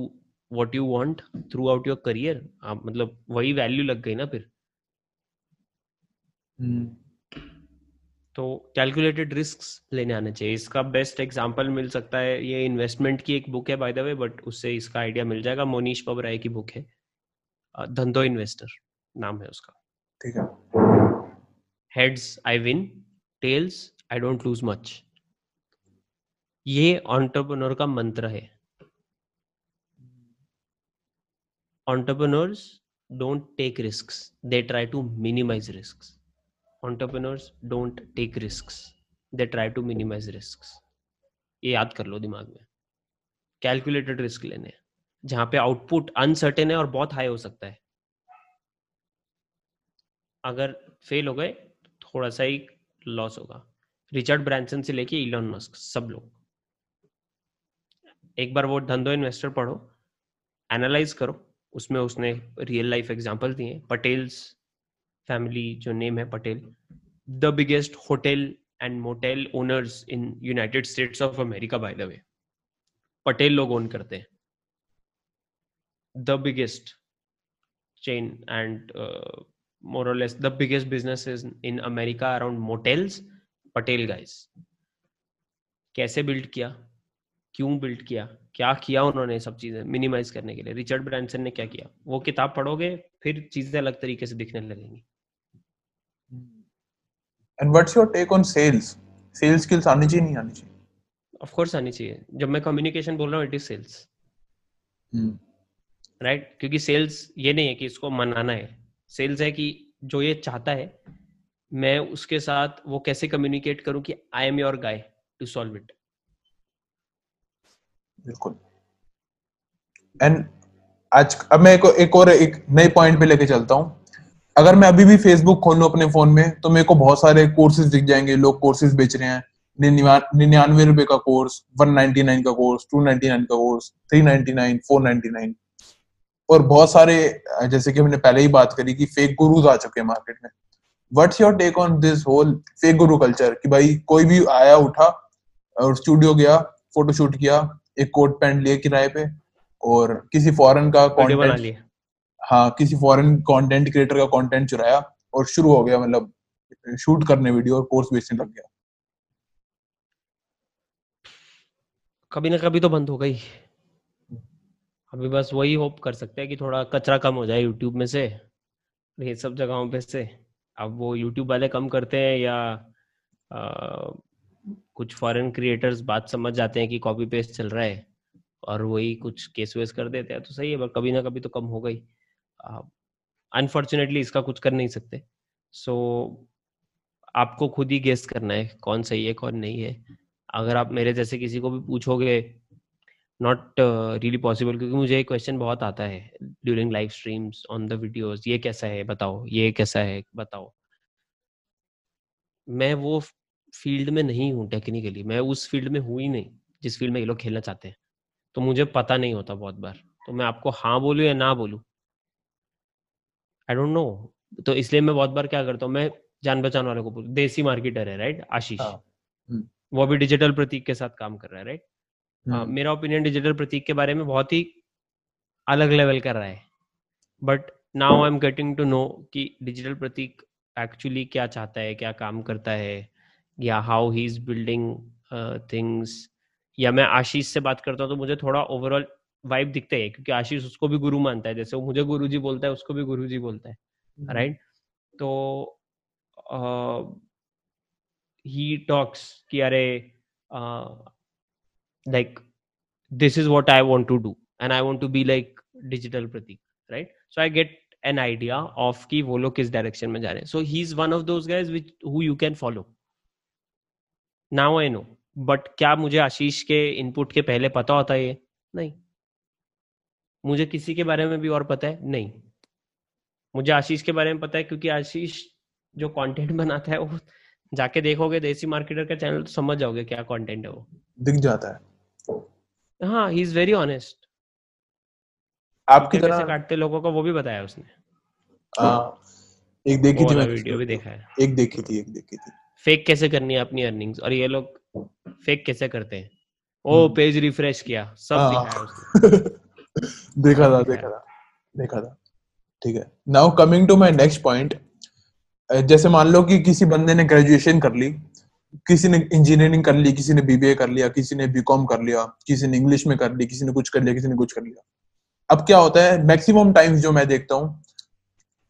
what you want throughout your career आप मतलब वही वैल्यू लग गई ना फिर? Hmm. तो कैलकुलेटेड रिस्क लेने आने चाहिए। इसका बेस्ट एग्ज़ाम्पल मिल सकता है। ये इन्वेस्टमेंट की एक बुक है बाय द वे बट उससे इसका आइडिया मिल जाएगा। मोनीश पबराय की बुक है। धंधो इन्वेस्टर नाम है उसका। ठीक है। Heads I win tails I don't lose much ये ऑन्टरप्रनोर का मंत्र है। Entrepreneurs don't take risk they try to minimize risk entrepreneurs don't take risk they try to minimize risk ये याद कर लो दिमाग में। कैलकुलेटेड रिस्क लेने जहाँ पे आउटपुट अनसर्टेन है और बहुत हाई हो सकता है। अगर फेल हो गए, थोड़ा सा ही लॉस होगा। रिचर्ड ब्रांसन से लेके इलॉन मस्क सब लोग। एक बार वो धंधो इन्वेस्टर पढ़ो एनालाइज करो, उसमें उसने रियल लाइफ एग्जांपल दिए पटेल्स फैमिली जो नेम है Patel the biggest hotel and motel owners in United States of America by the way Patel लोग ओन करते हैं। The biggest chain and more or less the biggest businesses in America around motels Patel guys कैसे build किया? क्यों build किया? क्या किया उन्होंने सब चीज़ें मिनिमाइज करने के लिए? रिचर्ड ब्रांसन ने क्या किया? वो किताब पढ़ोगे फिर चीज़ें अलग तरीके से दिखने लगेंगी। And what's your take on sales sales skills आनी चाहिए नहीं आनी चाहिए? ऑफ़ कोर्स आनी चाहिए। जब मैं कम्युनिकेशन बोल रहा हूँ इट इज़ सेल्स राइट क्योंकि सेल्स ये नहीं है कि इसको मनाना है। सेल्स है कि जो ये चाहता है मैं उसके साथ वो कैसे कम्युनिकेट करूँ कि I am your guy to solve it बिल्कुल। एंड आज अब मैं एक, एक और एक नए पॉइंट पे लेके चलता हूँ। अगर मैं अभी भी फेसबुक खोल लू अपने फ़ोन में तो मेरे को बहुत सारे कोर्सेज दिख जाएँगे। लोग कोर्सेज बेच रहे हैं। निन्यानवे रुपए का कोर्स वन नाइनटी नाइन का कोर्स टू नाइनटी नाइन का course three ninety nine four ninety nine और बहुत सारे जैसे कि हमने पहले ही बात करी कि फेक गुरुज आ चुके हैं मार्केट में। What's your take on this whole fake guru culture कि भाई कोई भी आया उठा और स्टूडियो गया फ़ोटो शूट किया एक कोट पैंट लिए किराए पे और किसी फॉरेन का कंटेंट हाँ किसी फॉरेन कंटेंट क्रिएटर का कंटेंट चुराया और शुरू हो गया मतलब शूट करने वीडियो और कोर्स बेचने लग गया। कभी ना कभी तो बंद हो गई। अभी बस वही होप कर सकते हैं कि थोड़ा कचरा कम हो जाए यूट्यूब में से ये सब जगहों पे से। अब वो यूट्यूब वाले कम करते हैं या आ, कुछ फॉरेन क्रिएटर्स बात समझ जाते हैं कि कॉपी पेस्ट चल रहा है और वही कुछ केस वेस कर देते हैं तो सही है पर कभी ना कभी तो कम हो गई। अनफॉर्चुनेटली इसका कुछ कर नहीं सकते। सो so, आपको खुद ही गेस्ट करना है कौन सही है कौन नहीं है। अगर आप मेरे जैसे किसी को भी पूछोगे नॉट रियली पॉसिबल क्योंकि मुझे एक क्वेश्चन बहुत आता है during live streams on the videos ये कैसा है बताओ ये कैसा है बताओ। मैं वो फ़ील्ड में नहीं हूँ टेक्निकली मैं उस फ़ील्ड में हूँ ही नहीं जिस फ़ील्ड में ये लोग खेलना चाहते हैं। तो मुझे पता नहीं होता बहुत बार तो मैं आपको हाँ बोलूँ या ना बोलूँ। आई डोंट नो तो इसलिए मैं बहुत बार क्या करता हूँ मैं जान पहचान वालों को बोलूँ देसी मार्केटर है राइट आशीष? हाँ, हम्म। वो भी डिजिटल प्रतीक के साथ काम कर रहा है राइट हम्म, मेरा ओपिनियन डिजिटल प्रतीक के बारे में बहुत ही अलग लेवल का रहा है। But now I am getting to know कि डिजिटल प्रतीक एक्चुअली क्या चाहता है क्या काम करता है या how he is building things या मैं आशीष से बात करता हूँ तो मुझे थोड़ा ओवरऑल वाइब दिखता है क्योंकि आशीष उसको भी गुरु मानता है जैसे वो मुझे गुरु जी बोलता है उसको भी गुरु जी बोलता है राइट right? तो ही uh, टॉक्स कि अरे like is what I want to do and I want to be like digital Prateek right so I get an idea of कि वो लोग किस डायरेक्शन में जा रहे हैं so he is one of those guys which who you can follow now I know but क्या मुझे आशीष के इनपुट के पहले पता होता ये नहीं मुझे किसी के बारे में भी और पता है नहीं मुझे आशीष के बारे में पता है क्योंकि आशीष जो कंटेंट बनाता है वो जाके देखोगे देसी मार्केटर का चैनल तो समझ जाओगे क्या कंटेंट है वो दिख जाता है हाँ ही इज़ वेरी ऑनेस्ट आपकी तरह काटते लोगों को वो भी बताया उसने। हाँ, एक देखी थी वीडियो भी देखा है। एक देखी थी एक देखी थी। फेक कैसे करनी है अपनी अर्निंग्स और ये लोग फेक कैसे करते हैं? ओ हम्म। पेज रिफ्रेश किया। सब हाँ। दिखाया देखा था देखा था देखा था। ठीक है। Now coming to my next point जैसे मान लो कि किसी बंदे ने ग्रेजुएशन कर ली किसी ने इंजीनियरिंग कर ली, किसी ने बीबीए कर लिया, किसी ने बीकॉम कर लिया, किसी ने इंग्लिश में कर ली, किसी ने कुछ कर लिया, किसी ने कुछ कर लिया। अब क्या होता है मैक्सिमम टाइम्स जो मैं देखता हूँ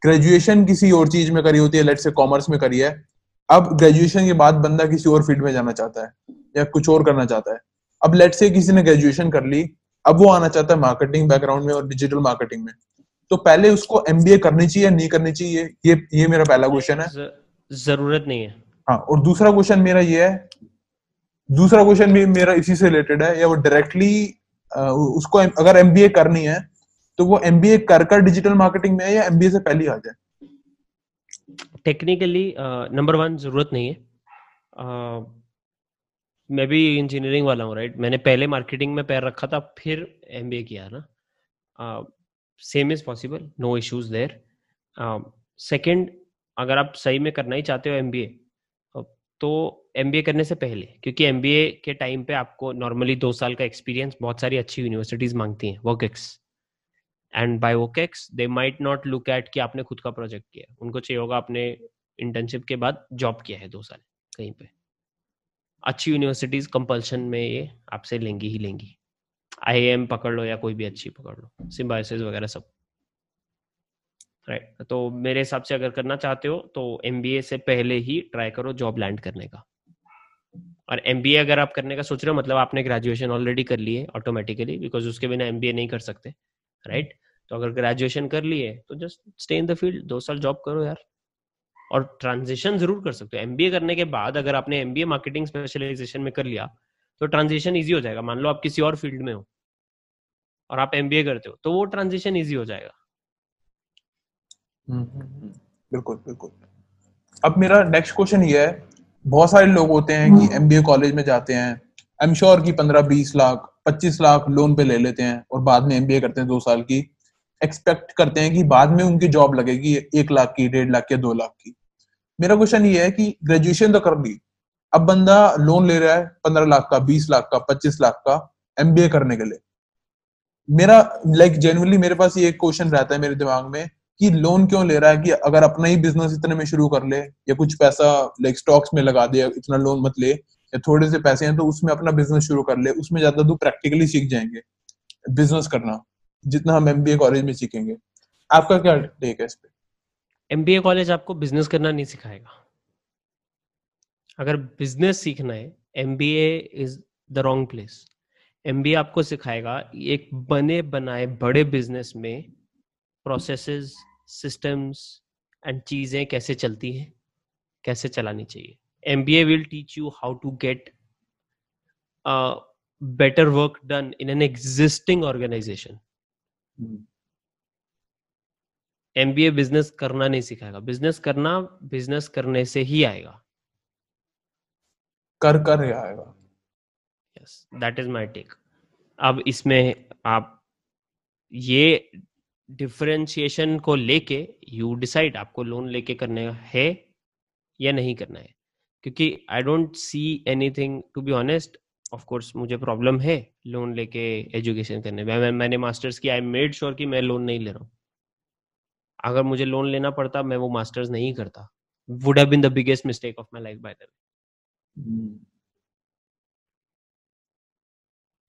ग्रेजुएशन किसी और चीज़ में करी होती है लेट से कॉमर्स में करी है, अब ग्रेजुएशन के बाद बंदा किसी और फ़ील्ड में जाना चाहता है, या कुछ और करना चाहता है। अब लेट से किसी ने ग्रेजुएशन कर ली, अब वो आना चाहता है मार्केटिंग बैकग्राउंड में और डिजिटल मार्केटिंग में। तो पहले उसको एमबीए करनी चाहिए या नहीं करनी चाहिए, ये ये मेरा पहला क्वेश्चन है। ज़रूरत नहीं है। हाँ और दूसरा क्वेश्चन मेरा ये है दूसरा क्वेश्चन भी मेरा इसी से रिलेटेड है या वो डायरेक्टली उसको अगर एमबीए करनी है तो वो एमबीए कर कर डिजिटल मार्केटिंग में है या एमबीए से पहले आ जाए? टेक्निकली नंबर वन ज़रूरत नहीं है। uh, मैं भी इंजीनियरिंग वाला हूँ राइट right? मैंने पहले मार्केटिंग में पैर रखा था फिर एमबीए किया ना? Same is possible no issues there second अगर आप सही में करना ही चाहते हो एमबीए तो एमबीए करने से पहले, क्योंकि एमबीए के टाइम पे आपको नॉर्मली दो साल का एक्सपीरियंस बहुत सारी अच्छी यूनिवर्सिटीज मांगती हैं work ex and by work ex they might not look at कि आपने खुद का प्रोजेक्ट किया उनको चाहिए होगा आपने इंटर्नशिप के बाद जॉब किया है दो साल कहीं पे। अच्छी यूनिवर्सिटीज कंपल्शन में ये आपसे लेंगी ही लेंगी। आईएम पकड़ लो या कोई भी अच्छी पकड़ लो। सिम्बायोसिस वगैरह सब। Right right. तो मेरे हिसाब से अगर करना चाहते हो तो एमबीए से पहले ही ट्राई करो जॉब लैंड करने का। और एमबीए अगर आप करने का सोच रहे हो मतलब आपने ग्रेजुएशन ऑलरेडी कर ली है ऑटोमेटिकली बिकॉज़ उसके बिना एमबीए नहीं कर सकते। Right right? तो अगर ग्रेजुएशन कर लिए तो just stay in the field दो साल जॉब करो यार। और ट्रांजिशन ज़रूर कर सकते हो। एमबीए करने के बाद अगर आपने एमबीए मार्केटिंग स्पेशलाइजेशन में कर लिया तो ट्रांजिशन ईजी हो जाएगा। मान लो आप किसी और फ़ील्ड में हो, और आप एमबीए करते हो तो वो ट्रांजिशन ईजी हो जाएगा। बिल्कुल बिल्कुल। अब मेरा नेक्स्ट क्वेश्चन ये है, बहुत सारे लोग होते हैं कि एमबीए कॉलेज में जाते हैं आई एम श्योर कि पंद्रह, बीस लाख, पच्चीस लाख लोन पे ले लेते हैं और बाद में एमबीए करते हैं दो साल की। एक्सपेक्ट करते हैं कि बाद में उनकी जॉब लगेगी एक लाख की, डेढ़ लाख या दो लाख की। मेरा क्वेश्चन ये है कि ग्रेजुएशन तो कर ली, अब बंदा लोन ले रहा है पंद्रह लाख का, बीस लाख का, पच्चीस लाख का एमबीए करने के लिए। मेरा लाइक जेनुअनली मेरे पास ये क्वेश्चन रहता है मेरे दिमाग में कि लोन क्यों ले रहा है कि अगर अपना ही बिज़नेस इतने में शुरू कर ले, या कुछ पैसा लाइक स्टॉक्स में लगा दे, इतना लोन मत ले, या थोड़े से पैसे हैं तो उसमें अपना बिज़नेस शुरू कर ले, उसमें ज़्यादा तो प्रैक्टिकली सीख जाएँगे बिज़नेस करना, जितना हम एमबीए कॉलेज में सीखेंगे। आपका क्या टेक है इस पे? एमबीए कॉलेज आपको बिज़नेस करना नहीं सिखाएगा। अगर बिज़नेस सीखना है MBA is the wrong place MBA आपको सिखाएगा, एक बने बनाए बड़े बिज़नेस में प्रोसेसेस सिस्टम्स एंड चीज़ें कैसे चलती हैं कैसे चलानी चाहिए। MBA will teach you how to get better work done in an existing organisation MBA business करना नहीं सिखाएगा। बिज़नेस करना बिज़नेस करने से ही आएगा। कर कर आएगा। Yes that is my take अब इसमें आप ये डिफरेंशिएशन को लेके यू डिसाइड आपको लोन लेके करने है या नहीं करना है। क्योंकि I don't see anything to be honest of course मुझे प्रॉब्लम है लोन लेके एजुकेशन करने। में मैं, मैंने मास्टर्स की आई मेड श्योर कि मैं लोन नहीं ले रहा हूँ। अगर मुझे लोन लेना पड़ता मैं वो मास्टर्स नहीं करता। Would have been the biggest mistake of my life by the way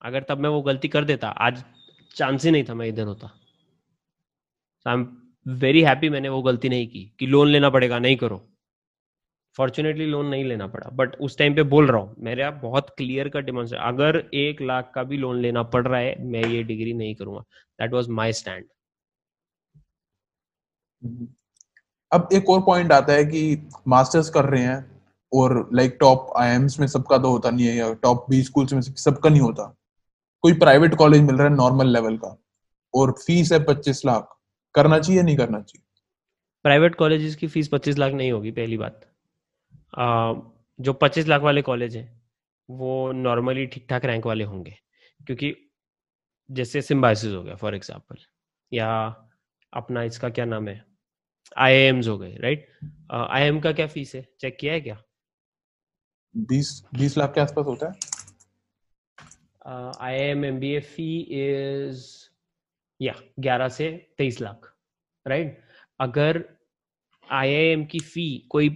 अगर तब मैं वो गलती कर देता आज चांस ही नहीं था मैं इधर होता। आई एम वेरी हैप्पी मैंने वो गलती नहीं की कि लोन लेना पड़ेगा, नहीं करो। फॉर्चुनेटली लोन नहीं लेना पड़ा। बट उस टाइम पे बोल रहा हूँ, मेरा बहुत क्लियर का डिमोन्स्ट्रेट अगर एक लाख का भी लोन लेना पड़ रहा है, मैं ये डिग्री नहीं करूँगा। दैट वाज माय स्टैंड अब एक और पॉइंट आता है कि मास्टर्स कर रहे हैं और लाइक टॉप आईएम्स में सबका तो होता नहीं है या टॉप बी स्कूल्स में सबका नहीं होता। कोई प्राइवेट कॉलेज मिल रहा है नॉर्मल लेवल का और फ़ीस है पच्चीस लाख। करना चाहिए नहीं करना चाहिए? प्राइवेट कॉलेजेस की फ़ीस पच्चीस लाख नहीं होगी पहली बात। आ, जो पच्चीस लाख वाले कॉलेज हैं वो नॉर्मली ठीक ठाक रैंक वाले होंगे क्योंकि जैसे सिम्बाइसिस हो गया फॉर एग्ज़ाम्पल या अपना इसका क्या नाम है? आई हो गए राइट आई का क्या फ़ीस है? चेक किया है क्या? बीस बीस लाख के आसपास होता है? I M M B A fee is या ग्यारह से तेईस लाख राइट अगर आई की फ़ी कोई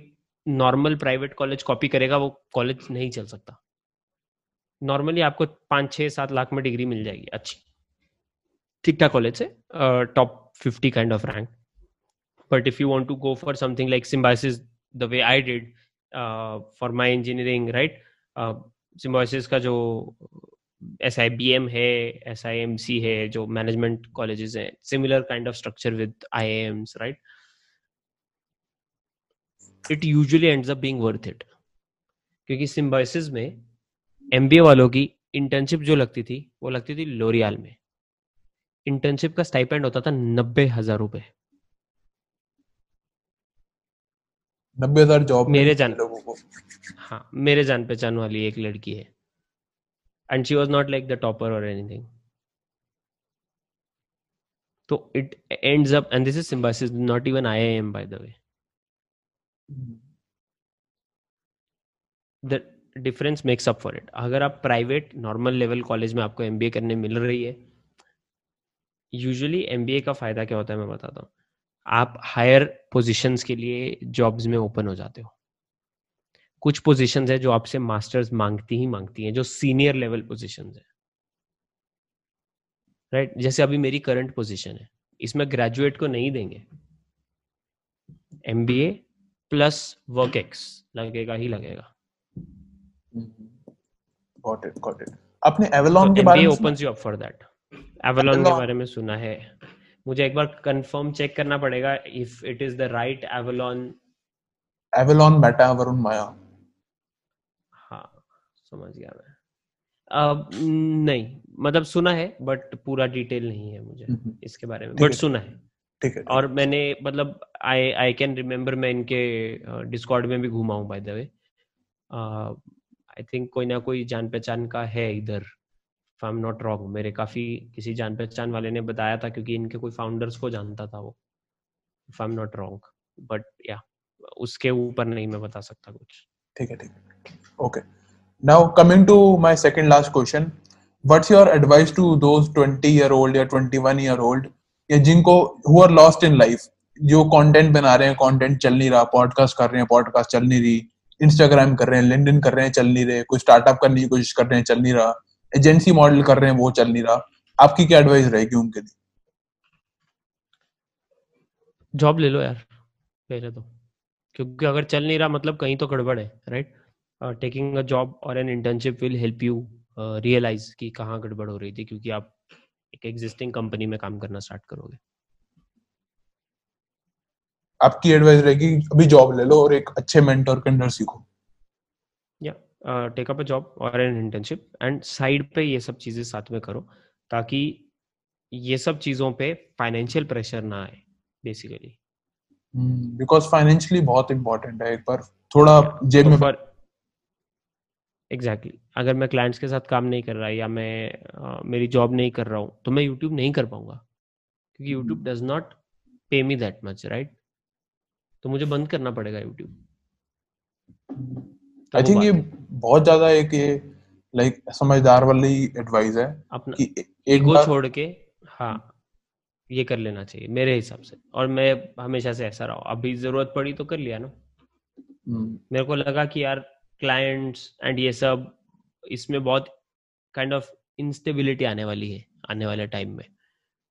नॉर्मल प्राइवेट कॉलेज कॉपी करेगा, वो कॉलेज नहीं चल सकता। नॉर्मली आपको पाँच छः सात लाख में डिग्री मिल जाएगी, अच्छी। ठीक ठाक कॉलेज से top fifty kind of rank but if you want to go for something like Symbiosis the way I did for my engineering right Symbiosis का जो एस आई बी एम है एस आई एम सी है जो management colleges हैं similar kind of structure with IIMs right it usually ends up being worth it क्योंकि Symbiosis में M वालों की इंटर्नशिप जो लगती थी वो लगती थी लोरियाल में। इंटर्नशिप का स्टाइपेंड होता था नब्बे हज़ार रुपए। नब्बे हज़ार जॉब मेरे जान लोगों को। हाँ मेरे जान पहचान वाली एक लड़की है। And she was not like the topper or anything so it ends up and this is symbiosis not even iim by the way the difference makes up for it अगर आप प्राइवेट नॉर्मल लेवल कॉलेज में आपको MBA करने मिल रही है usually MBA का फ़ायदा क्या होता है मैं बताता हूँ आप हायर पोजीशंस के लिए जॉब्स में ओपन हो जाते हो कुछ पोजीशन है जो आपसे मास्टर्स मांगती ही मांगती हैं जो सीनियर लेवल पोजीशन है। Right right? जैसे अभी मेरी करंट पोजीशन है। इसमें ग्रेजुएट को नहीं देंगे। M B A plus work ex लगेगा ही लगेगा। Got it, got it. आपने एवेलॉन के बारे में opens you up for that Avalon के बारे में सुना है। मुझे एक बार कंफर्म चेक करना पड़ेगा if it is the right Avalon Avalon Meta Varun माया समझ गया मैं। अब नहीं मतलब सुना है बट पूरा डिटेल नहीं है मुझे इसके बारे में। बट सुना है। ठीक है और मैंने मतलब आई आई कैन रिमेम्बर मैं इनके डिस्कॉर्ड में भी घूमा हूँ by the way I think कोई ना कोई जान पहचान का है इधर। आई एम नॉट रॉन्ग मेरे काफ़ी किसी जान पहचान वाले ने बताया था क्योंकि इनके कोई फाउंडर्स को जानता था वो। If I am not wrong but या उसके ऊपर नहीं मैं बता सकता कुछ। ठीक है ठीक है। Okay now, coming to my second last question. What's your advice to those 20 year old या 21 year old या जिनको, who are lost in life? जो कंटेंट बना रहे हैं कंटेंट चल नहीं रहा पॉडकास्ट कर रहे हैं पॉडकास्ट चल नहीं रही इंस्टाग्राम कर रहे हैं लिंक्डइन कर रहे हैं, चल नहीं रहे, कोई स्टार्टअप करने की कोशिश कर रहे हैं, चल नहीं रहा एजेंसी मॉडल कर रहे हैं, वो चल नहीं रहा, आपकी क्या एडवाइस रहेगी उनके लिए? जॉब ले लो यार, पहले तो। क्योंकि अगर चल नहीं रहा मतलब कहीं तो गड़बड़ है राइट टेकिंग अ जॉब और an internship will help you realise कि कहाँ गड़बड़ हो रही थी क्योंकि आप एक एग्जिस्टिंग कंपनी में काम करना स्टार्ट करोगे। आपकी एडवाइस रहेगी अभी जॉब ले लो और एक अच्छे मेंटर के अंडर सीखो। या टेक अप अ जॉब और एन इंटर्नशिप एंड साइड पे ये सब चीज़ें साथ में करो ताकि ये सब चीज़ों पे फाइनेंशियल प्रेशर ना आए बेसिकली बिकॉज़ फाइनेंशियली बहुत इंपॉर्टेंट है एक बार थोड़ा जेब में एग्जैक्टली exactly. अगर मैं क्लाइंट्स के साथ काम नहीं कर रहा या मैं आ, मेरी जॉब नहीं कर रहा हूँ तो मैं यूट्यूब नहीं कर पाऊँगा। क्योंकि YouTube does not pay me that much right तो मुझे बंद करना पड़ेगा यूट्यूब आई थिंक ये बहुत ज़्यादा एक ये लाइक समझदार वाली एडवाइस है अपना कि एक बार... छोड़ के हाँ ये कर लेना चाहिए मेरे हिसाब से। और मैं हमेशा से ऐसा रहा अभी ज़रूरत पड़ी तो कर लिया ना। hmm. मेरे को लगा कि यार क्लाइंट्स एंड ये सब इसमें बहुत काइंड ऑफ़ इंस्टेबिलिटी आने वाली है आने वाले टाइम में।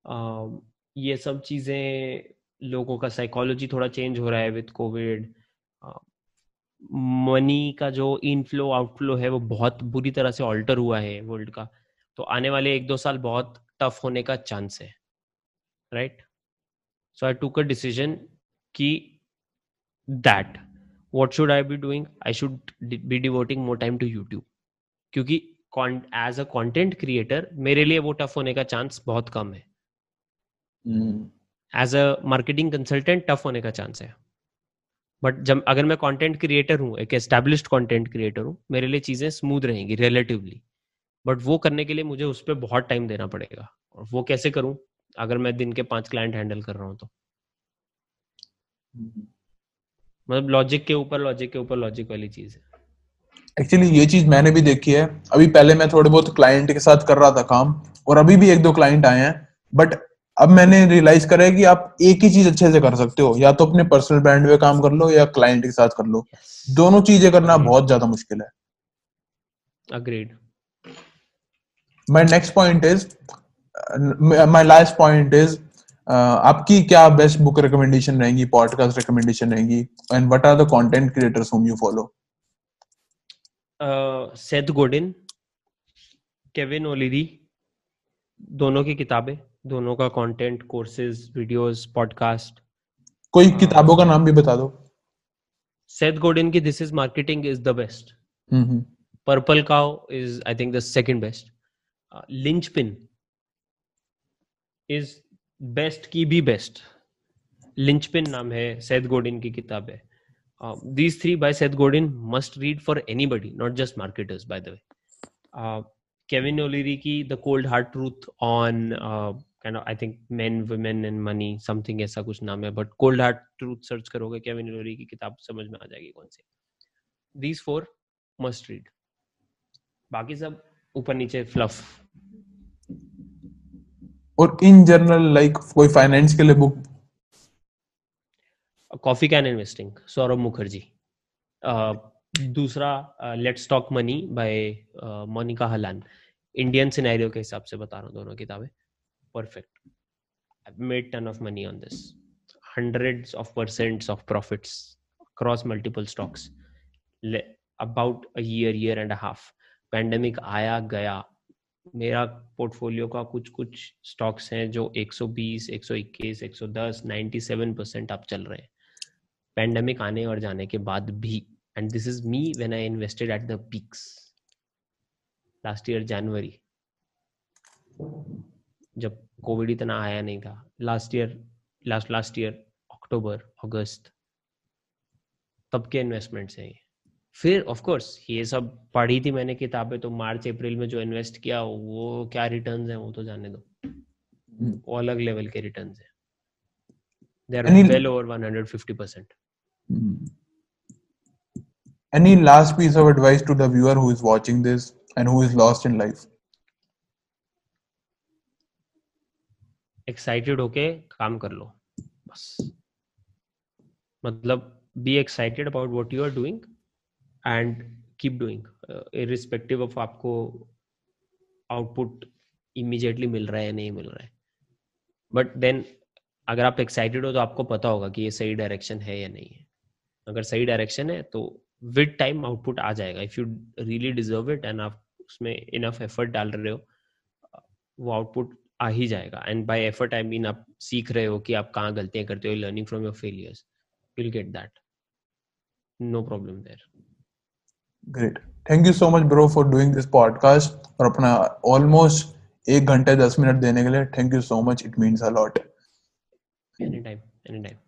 uh, ये सब चीज़ें लोगों का साइकोलॉजी थोड़ा चेंज हो रहा है विद कोविड मनी का जो इनफ्लो आउटफ्लो है वो बहुत बुरी तरह से ऑल्टर हुआ है वर्ल्ड का। तो आने वाले एक दो साल बहुत टफ होने का चांस है right so I took a decision कि that what should i be doing? I should be devoting more time to youtube. क्योंकि एज अ कंटेंट क्रिएटर मेरे लिए वो टफ होने का चांस बहुत कम है। As a marketing consultant tough होने का चांस है। बट जब अगर मैं कंटेंट क्रिएटर हूँ एक एस्टेब्लिश्ड कंटेंट क्रिएटर हूँ मेरे लिए चीज़ें स्मूथ रहेंगी रिलेटिवली बट वो करने के लिए मुझे उस पर बहुत टाइम देना पड़ेगा। और वो कैसे करूँ? अगर मैं दिन के पाँच क्लाइंट हैंडल कर रहा हूँ तो। mm-hmm. मतलब लॉजिक के ऊपर लॉजिक के ऊपर लॉजिक वाली चीज़ है। एक्चुअली ये चीज़ मैंने भी देखी है। अभी पहले मैं थोड़े बहुत क्लाइंट के साथ कर रहा था काम और अभी भी एक दो क्लाइंट आए हैं बट अब मैंने रियलाइज़ करा है कि आप एक ही चीज़ अच्छे से कर सकते हो। या तो अपने पर्सनल ब्रांड पे काम कर लो या क्लाइंट के साथ कर लो। दोनों चीज़ें करना बहुत ज़्यादा मुश्किल है। Agreed my next point is my last point is आपकी क्या बेस्ट बुक रिकमेंडेशन रहेंगी पॉडकास्ट रिकमेंडेशन रहेंगी and what are the content creators whom you follow Seth Godin Kevin O'Leary दोनों की किताबें दोनों का कंटेंट कोर्सेज वीडियोस पॉडकास्ट कोई uh, किताबों का नाम भी बता दो। सेथ गोडिन की this is marketing is the best purple cow is I think the second best pin is best की भी बेस्ट। लिंचपिन नाम है सैद गोडिन की किताब है। These three by Seth Godin must read for anybody not just marketers by the way Kevin O'Leary की the cold hard truth on kind of I think men, women and money something ऐसा कुछ नाम है but cold hard truth search करोगे Kevin O'Leary की किताब समझ में आ जाएगी कौन सी। दीज फोर मस्ट रीड बाकी सब ऊपर नीचे फ्लफ और इन जनरल लाइक कोई फाइनेंस के लिए book coffee can investing Saurabh Mukherjee दूसरा let's talk money by Monika Halan Indian scenario के हिसाब से बता रहा हूँ दोनों किताबें. Perfect made ton of money on this hundreds of percents of profits across multiple stocks. About a year year and a half. आया, गया. मेरा पोर्टफोलियो का कुछ कुछ स्टॉक्स हैं जो 120, 121, 110, 97 परसेंट आप चल रहे हैं। पेंडेमिक आने और जाने के बाद भी। And this is me when I invested at the peaks last year जनवरी जब कोविड इतना आया नहीं था। Last year last last year अक्टूबर अगस्त तब के इन्वेस्टमेंट्स हैं ये। फिर ऑफ़ कोर्स ये सब पढ़ी थी मैंने किताबें तो मार्च अप्रैल में जो इन्वेस्ट किया वो क्या रिटर्न्स हैं वो तो जाने दो। हम्म। वो अलग लेवल के रिटर्न्स हैं। They are well over 150% any last piece of advice to the viewer who is watching this and who is lost in life? Excited होके काम कर लो। बस। मतलब be excited about what you are doing and keep doing irrespective of आपको output immediately मिल रहा है या नहीं मिल रहा है. बट देन अगर आप एक्साइटेड हो तो आपको पता होगा कि ये सही डायरेक्शन है या नहीं है. अगर सही डायरेक्शन है तो विद टाइम आउटपुट आ जाएगा. If you really deserve it and आप उसमें इनफ एफर्ट डाल रहे हो वो आउटपुट आ ही जाएगा. And by effort I mean आप सीख रहे हो कि आप कहाँ गलतियाँ करते हो learning from your failures will get that no problem there great thank you so much bro for doing this podcast और अपना ऑलमोस्ट एक घंटे, दस मिनट देने के लिए thank you so much it means a lot any time any time